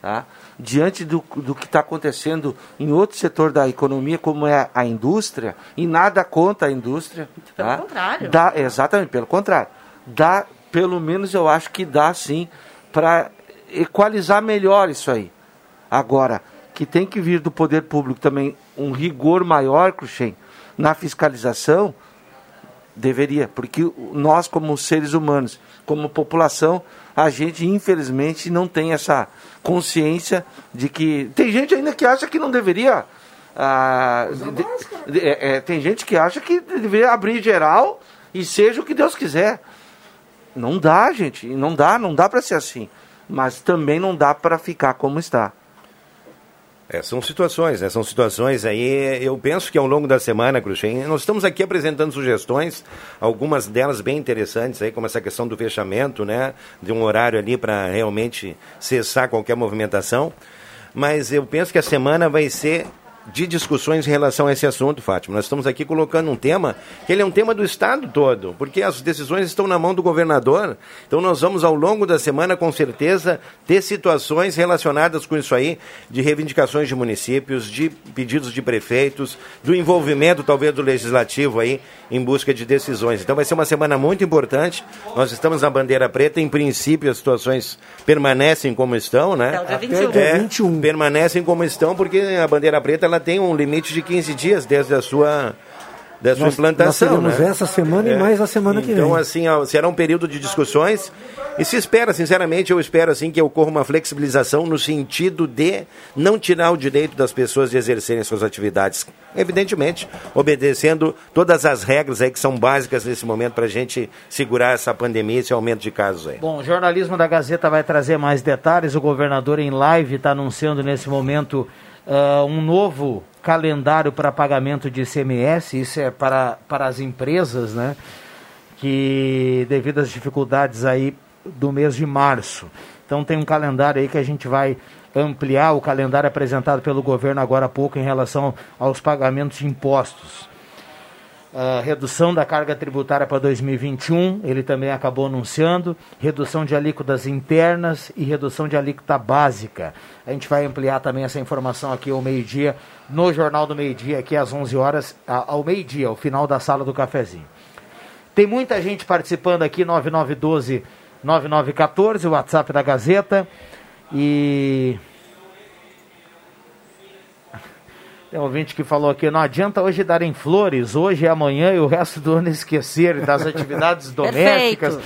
tá? diante do, do que está acontecendo em outro setor da economia, como é a indústria, e nada contra a indústria. Pelo tá? contrário. Dá, exatamente, pelo contrário. Dá, pelo menos eu acho que dá sim para equalizar melhor isso aí. Agora, que tem que vir do poder público também um rigor maior, Cruxem, na fiscalização, deveria, porque nós como seres humanos, como população, a gente infelizmente não tem essa consciência de que tem gente ainda que acha que não deveria ah, de- de- é, é, tem gente que acha que deveria abrir geral e seja o que Deus quiser. Não dá, gente, não dá, não dá para ser assim. Mas também não dá para ficar como está. É, são situações, né? São situações aí. Eu penso que ao longo da semana, Cruxem, nós estamos aqui apresentando sugestões, algumas delas bem interessantes aí, como essa questão do fechamento, né? De um horário ali para realmente cessar qualquer movimentação. Mas eu penso que a semana vai ser de discussões em relação a esse assunto, Fátima. Nós estamos aqui colocando um tema que ele é um tema do Estado todo, porque as decisões estão na mão do governador. Então nós vamos ao longo da semana, com certeza, ter situações relacionadas com isso aí, de reivindicações de municípios, de pedidos de prefeitos, do envolvimento talvez do legislativo aí em busca de decisões. Então vai ser uma semana muito importante. Nós estamos na bandeira preta, em princípio as situações permanecem como estão, né? Até o dia 21. dia É, 21. permanecem como estão, porque a bandeira preta ela tem um limite de 15 dias desde a sua, da sua Nós- implantação. nós né? essa semana e mais a semana que Então, vem. assim, ó, será um período de discussões e se espera, sinceramente, eu espero assim que ocorra uma flexibilização no sentido de não tirar o direito das pessoas de exercerem suas atividades. Evidentemente, obedecendo todas as regras aí que são básicas nesse momento para a gente segurar essa pandemia, esse aumento de casos aí. Bom, o jornalismo da Gazeta vai trazer mais detalhes. O governador em live está anunciando nesse momento ah, um novo calendário para pagamento de ICMS. Isso é para, para as empresas, né? Que devido às dificuldades aí do mês de março. Então tem um calendário aí que a gente vai ampliar o calendário apresentado pelo governo agora há pouco em relação aos pagamentos de impostos. Redução da carga tributária para 2021, ele também acabou anunciando, redução de alíquotas internas e redução de alíquota básica. A gente vai ampliar também essa informação aqui ao meio-dia, no Jornal do Meio-Dia, aqui às 11 horas, ao meio-dia, ao final da sala do cafezinho. Tem muita gente participando aqui, 9912 9914, o WhatsApp da Gazeta. E. Tem um ouvinte que falou aqui, não adianta hoje darem flores, hoje é amanhã e o resto do ano esquecer das atividades (laughs) domésticas.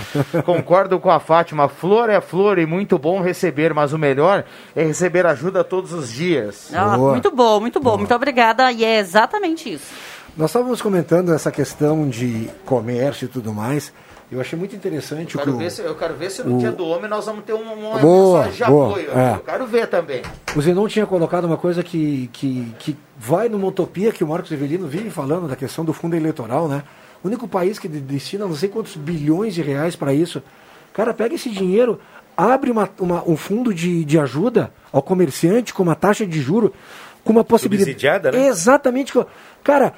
Concordo com a Fátima, flor é flor e muito bom receber, mas o melhor é receber ajuda todos os dias. Ah, muito bom, muito bom. Muito obrigada. E é exatamente isso. Nós estávamos comentando essa questão de comércio e tudo mais. Eu achei muito interessante Eu o que quero, o, ver se, eu quero ver se no o- dia do homem nós vamos ter uma, uma Boa, mensagem de boa, apoio. é. Eu quero ver também. o Zenon tinha colocado uma coisa que, que, que vai numa utopia que o Marcos Evelino vive falando da questão do fundo eleitoral, né? O único país que de- destina não sei quantos bilhões de reais para isso. Cara, pega esse dinheiro, abre uma, uma- um fundo de, de ajuda ao comerciante com uma taxa de juro, com uma possibilidade. Subsidiada, né? Exatamente. Cara,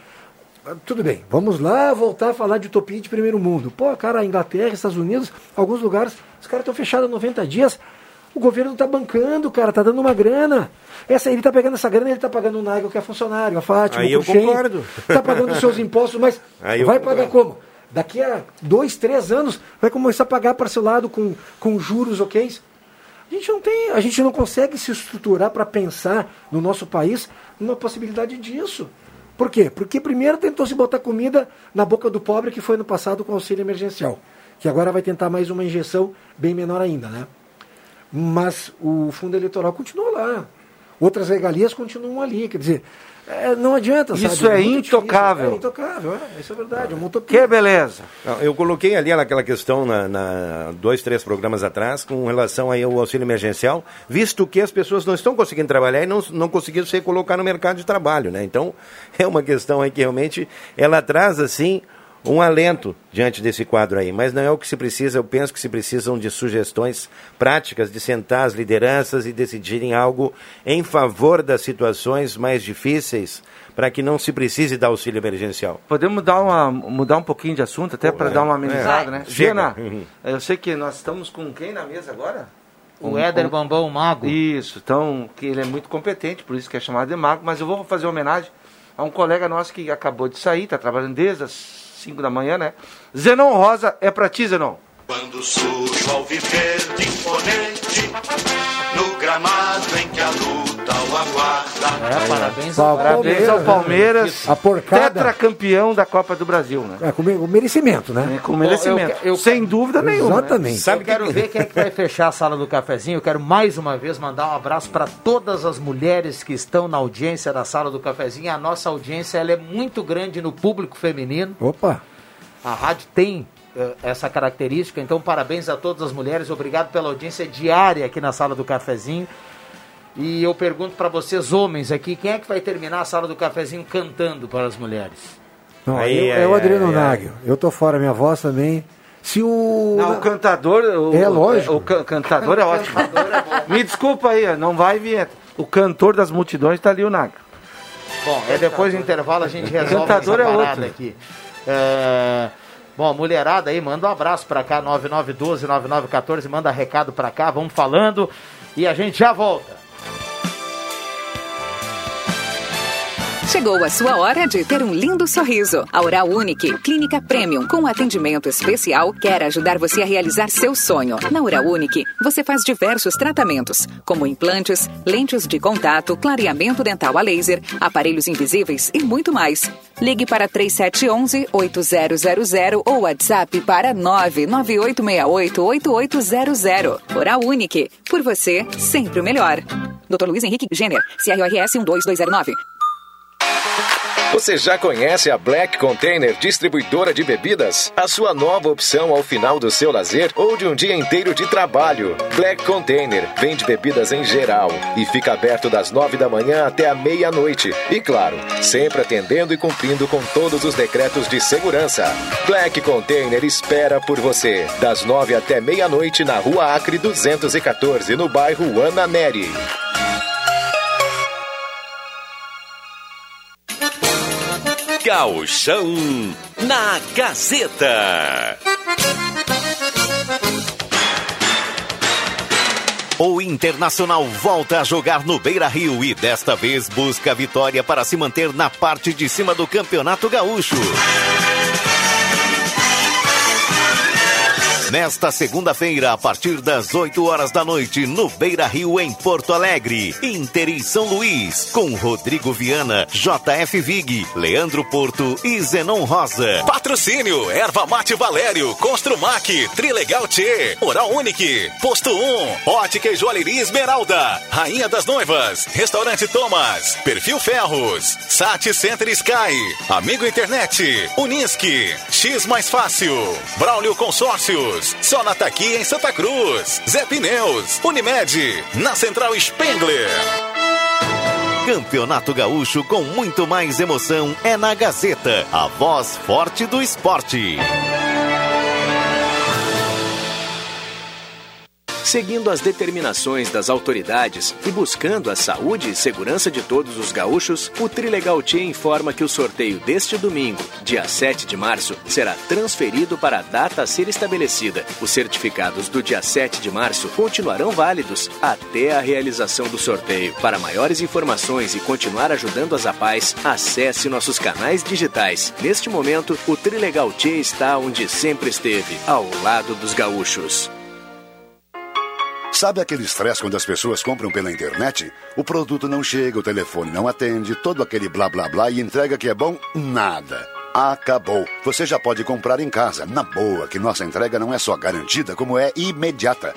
tudo bem, vamos lá voltar a falar de utopia de primeiro mundo. Pô, cara, a Inglaterra, Estados Unidos, alguns lugares, os caras estão fechados há 90 dias. O governo está bancando, cara, tá dando uma grana. Essa, ele está pegando essa grana, ele está pagando o Nigel, que é funcionário, a Fátima, Aí o eu concordo. Está pagando os seus (laughs) impostos, mas Aí vai pagar como? Daqui a dois, três anos, vai começar a pagar parcelado com, com juros, ok? A gente não tem, a gente não consegue se estruturar para pensar no nosso país numa possibilidade disso. Por quê? Porque primeiro tentou se botar comida na boca do pobre, que foi no passado com auxílio emergencial, que agora vai tentar mais uma injeção bem menor ainda, né? Mas o fundo eleitoral continua lá. Outras regalias continuam ali, quer dizer, é, não adianta, sabe? Isso é muito difícil. intocável. É intocável, é, isso é verdade, é uma utopia. Que beleza. Eu coloquei ali aquela questão na, na- dois, três programas atrás com relação aí ao auxílio emergencial, visto que as pessoas não estão conseguindo trabalhar e não, não conseguiram se colocar no mercado de trabalho, né? Então (laughs) é uma questão aí que realmente ela traz assim um alento diante desse quadro aí, mas não é o que se precisa. Eu penso que se precisam de sugestões práticas, de sentar as lideranças e decidirem algo em favor das situações mais difíceis, para que não se precise dar auxílio emergencial. Podemos dar uma, mudar um pouquinho de assunto, até para é. dar uma amenizada, É. né? Chega. Uhum. (laughs) eu sei que nós estamos com quem na mesa agora? O Éder Bambão, o mago. Isso, então, que ele é muito competente, por isso que é chamado de mago, mas eu vou fazer uma homenagem a um colega nosso que acabou de sair, está trabalhando desde as 5 da manhã, né? Zenon Rosa, é pra ti, Zenon. Quando surge o alviverde imponente No gramado É, parabéns ao Parabéns ao Palmeiras, A porcada. tetracampeão da Copa do Brasil, né? É, com com merecimento, né? Com merecimento, eu- eu- sem dúvida nenhuma. né? Exatamente. Sabe eu quero ver quem é que vai fechar a sala do cafezinho. Eu quero mais uma vez mandar um abraço para todas as mulheres que estão na audiência da sala do cafezinho. A nossa audiência ela é muito grande no público feminino. Opa! A rádio tem eh, essa característica, então parabéns a todas as mulheres. Obrigado pela audiência diária aqui na sala do cafezinho. E eu pergunto para vocês, homens aqui, quem é que vai terminar a sala do cafezinho cantando para as mulheres? Não, Aí, eu- aí, é o Adriano aí, Nagel. Eu tô fora, minha voz também. Se o. Não, o cantador. O, É lógico. O, ca- cantador é ótimo. Me desculpa aí, não vai vir. O cantor das multidões tá ali o Naga. Bom, é depois do intervalo a gente resolve Cantador essa é parada outro. aqui. É, Bom, mulherada aí, manda um abraço pra cá, 9912-9914, manda recado pra cá, vamos falando e a gente já volta. Chegou a sua hora de ter um lindo sorriso. A Oral Unique, clínica premium com atendimento especial, quer ajudar você a realizar seu sonho. Na Oral Unique, você faz diversos tratamentos, como implantes, lentes de contato, clareamento dental a laser, aparelhos invisíveis e muito mais. Ligue para 3711-8000 ou WhatsApp para 99868-8800. Oral Unique, por você, sempre o melhor. Dr. Luiz Henrique Jenner, CRORS 12209. Você já conhece a Black Container Distribuidora de Bebidas? A sua nova opção ao final do seu lazer ou de um dia inteiro de trabalho. Black Container vende bebidas em geral e fica aberto das nove da manhã até a meia-noite. E claro, sempre atendendo e cumprindo com todos os decretos de segurança. Black Container espera por você, das nove até meia-noite na Rua Acre 214, no bairro Ana Neri. Gauchão na Gazeta. O Internacional volta a jogar no Beira Rio e desta vez busca a vitória para se manter na parte de cima do Campeonato Gaúcho. Nesta segunda-feira, a partir das 8 horas da noite, no Beira Rio, em Porto Alegre. Inter e São Luís, com Rodrigo Viana, JF Vig, Leandro Porto e Zenon Rosa. Patrocínio, Erva Mate Valério, Construmac, Trilegal T, Oral Unique, Posto 1, Ótica e Joalheria Esmeralda, Rainha das Noivas, Restaurante Thomas, Perfil Ferros, Sat Center Sky, Amigo Internet, Unisque, X Mais Fácil, Braulio Consórcios, Sonata aqui em Santa Cruz, Zé Pneus, Unimed, na Central Spengler. Campeonato Gaúcho com muito mais emoção é na Gazeta, a voz forte do esporte. Seguindo as determinações das autoridades e buscando a saúde e segurança de todos os gaúchos, o Trilegal T informa que o sorteio deste domingo, dia 7 de março, será transferido para a data a ser estabelecida. Os certificados do dia 7 de março continuarão válidos até a realização do sorteio. Para maiores informações e continuar ajudando as APAES, acesse nossos canais digitais. Neste momento, o Trilegal T está onde sempre esteve, ao lado dos gaúchos. Sabe aquele estresse quando as pessoas compram pela internet? O produto não chega, o telefone não atende, todo aquele blá blá blá e entrega que é bom? Nada. Acabou. Você já pode comprar em casa, na boa, que nossa entrega não é só garantida, como é imediata.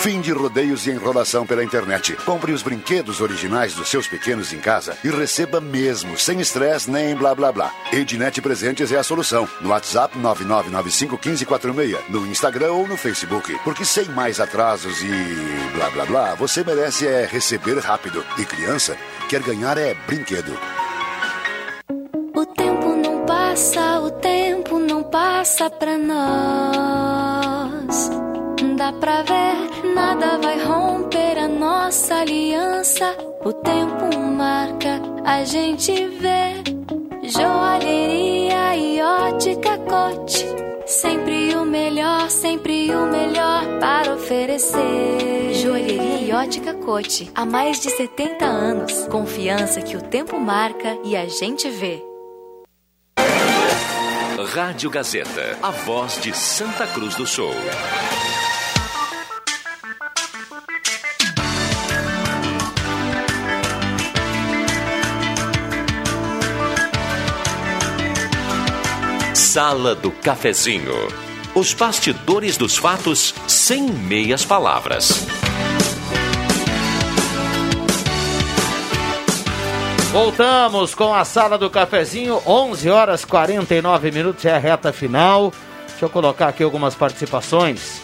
Fim de rodeios e enrolação pela internet. Compre os brinquedos originais dos seus pequenos em casa e receba mesmo, sem estresse nem blá blá blá. Ednet Presentes é a solução. No WhatsApp 99951546, no Instagram ou no Facebook. Porque sem mais atrasos e blá blá blá, você merece é receber rápido. E criança quer ganhar é brinquedo. O tempo não passa, o tempo não passa pra nós. Pra ver, nada vai romper a nossa aliança. O tempo marca, a gente vê. Joalheria e ótica cote. Sempre o melhor, sempre o melhor para oferecer. Joalheria e ótica Cote. Há mais de 70 anos. Confiança que o tempo marca e a gente vê. Rádio Gazeta, a voz de Santa Cruz do Sul. Sala do Cafezinho. Os bastidores dos fatos sem meias palavras. Voltamos com a sala do cafezinho, 11 horas 49 minutos, é a reta final. Deixa eu colocar aqui algumas participações.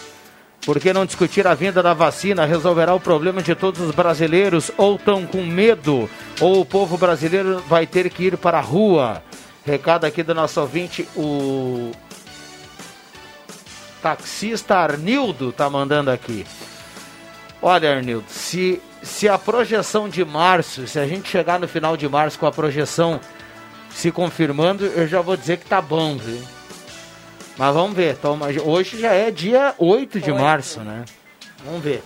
Por que não discutir a vinda da vacina? Resolverá o problema de todos os brasileiros ou estão com medo? Ou o povo brasileiro vai ter que ir para a rua? Recado aqui do nosso ouvinte, o taxista Arnildo tá mandando aqui. Olha, Arnildo, se, se a projeção de março, se a gente chegar no final de março com a projeção se confirmando, eu já vou dizer que tá bom, viu? Mas vamos ver. Hoje já é dia 8 de março, né? Vamos ver.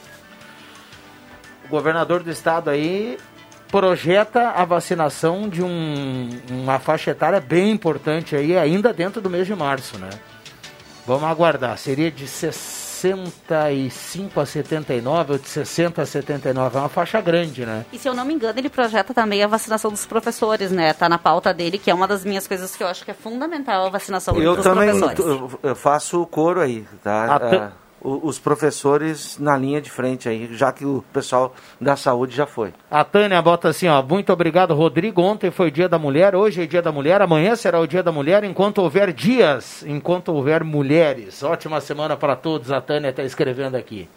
O governador do estado aí projeta a vacinação de um, uma faixa etária bem importante aí, ainda dentro do mês de março, né? Vamos aguardar. Seria de 65 a 79 ou de 60 a 79. É uma faixa grande, né? E se eu não me engano, ele projeta também a vacinação dos professores, né? Tá na pauta dele, que é uma das minhas coisas que eu acho que é fundamental a vacinação Eu dos também professores. eu- eu faço o coro aí, tá? Ah, o- os professores na linha de frente aí, já que o pessoal da saúde já foi. A Tânia bota assim, ó, muito obrigado, Rodrigo. Ontem foi dia da mulher, hoje é dia da mulher, amanhã será o dia da mulher, enquanto houver dias, enquanto houver mulheres. Ótima semana para todos, a Tânia está escrevendo aqui.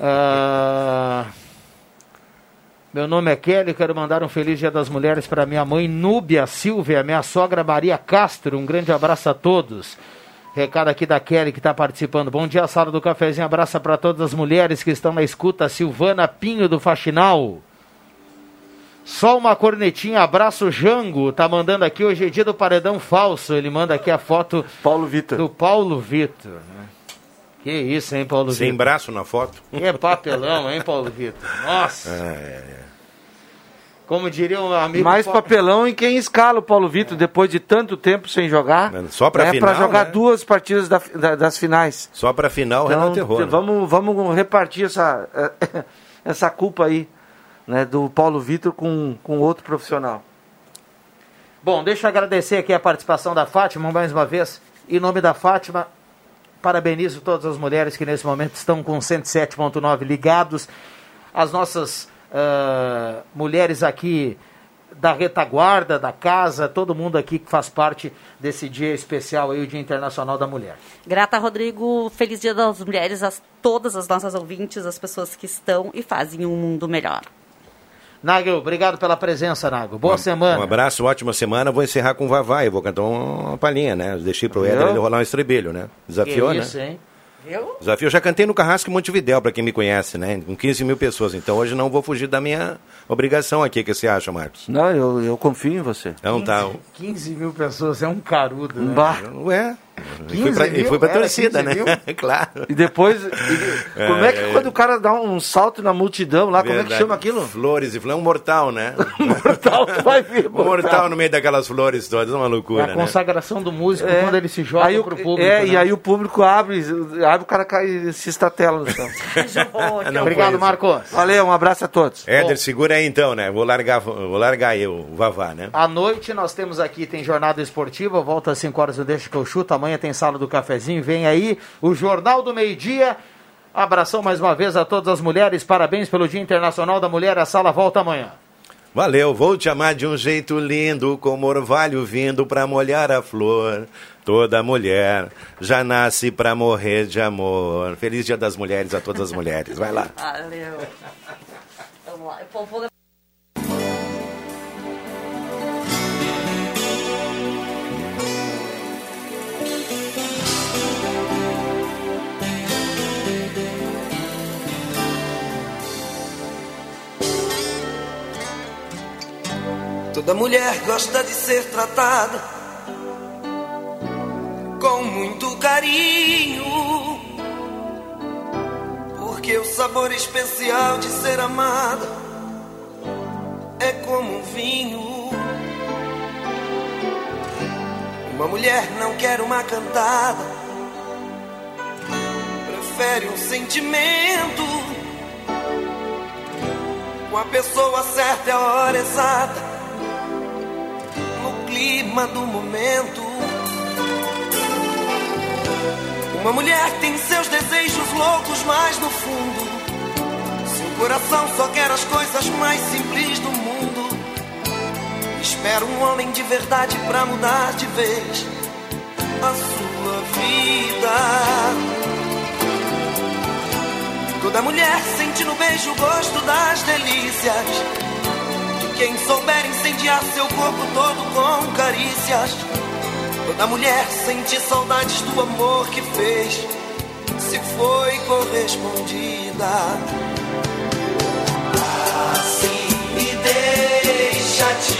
Ah, meu nome é Kelly, quero mandar um feliz dia das mulheres para minha mãe Núbia Silvia, minha sogra Maria Castro. Um grande abraço a todos. Recado aqui da Kelly que está participando. Bom dia, sala do cafezinho. Abraço para todas as mulheres que estão na escuta. Silvana Pinho do Faxinal. Só uma cornetinha, abraço Jango, tá mandando aqui hoje é dia do paredão falso. Ele manda aqui a foto Paulo Vitor. do Paulo Vitor. né? Que isso, hein, Paulo Sem Vitor? braço na foto. Que papelão, hein, Paulo Vitor? Nossa. Como diria um amigo. Mais po- papelão em quem escala o Paulo Vitor depois de tanto tempo sem jogar. Só pra é final, pra jogar né? duas partidas da- da- das finais. Só pra final, Então, Renato errou. né? vamos, vamos repartir essa, (laughs) essa culpa aí né, do Paulo Vitor com, com outro profissional. Bom, deixa eu agradecer aqui a participação da Fátima mais uma vez. Em nome da Fátima, parabenizo todas as mulheres que nesse momento estão com 107.9 ligados. As nossas ah, mulheres aqui da retaguarda, da casa, todo mundo aqui que faz parte desse dia especial aí, o Dia Internacional da Mulher. Grata, Rodrigo. Feliz Dia das Mulheres a todas as nossas ouvintes, as pessoas que estão e fazem um mundo melhor. Nagel, obrigado pela presença, Nago. Boa semana. Um abraço, ótima semana. Vou encerrar com Vavá. Eu vou cantar uma palhinha, né? Deixei pro Éder Viu? ele rolar um estribilho, né? Desafiou, que isso, né? hein? Viu? Desafio. Eu já cantei no Carrasco em Montevidéu, pra quem me conhece, né? Com 15 mil pessoas. Então hoje não vou fugir da minha obrigação aqui. O que você acha, Marcos? Não, eu, eu confio em você. Então tá. 15 mil pessoas, é um carudo, né? Bah. Ué. E 15 e pra Era torcida, 15 né? (laughs) claro. E depois, e- como é que É, quando o cara dá um salto na multidão lá, como é que Verdade. chama aquilo? Flores e flores. Um mortal, né? (laughs) Mortal, tu vai ver, Um mortal no meio daquelas flores todas. Uma É loucura, a né? consagração do músico É. quando ele se joga aí o, pro público. É, né? e aí o público abre, abre o cara cai e se estatela no chão. (laughs) (laughs) Não Obrigado, isso. Marcos. Valeu, um abraço a todos. Éder, segura aí então, né? Vou largar, vou largar eu, o Vavá, né? À noite nós temos aqui, tem jornada esportiva, volta às 5 horas do Deixa que eu chuto, amanhã tem sala do cafezinho, vem aí o Jornal do Meio Dia. Abração mais uma vez a todas as mulheres, parabéns pelo Dia Internacional da Mulher, a sala volta amanhã. Valeu, vou te amar de um jeito lindo, como orvalho vindo pra molhar a flor. Toda mulher já nasce pra morrer de amor. Feliz Dia das Mulheres a todas as mulheres. Vai lá. Valeu. Vamos lá. Eu vou levar- Toda mulher gosta de ser tratada com muito carinho. Porque o sabor especial de ser amada é como um vinho. Uma mulher não quer uma cantada, prefere um sentimento. Com a pessoa certa é a hora exata no clima do momento. Uma mulher tem seus desejos loucos, mas no fundo, seu coração só quer as coisas mais simples do mundo. Espera um homem de verdade pra mudar de vez a sua vida. Toda mulher sente no beijo o gosto das delícias. De quem souber incendiar seu corpo todo com carícias. Toda mulher sente saudades do amor que fez, se foi correspondida. Assim me deixa te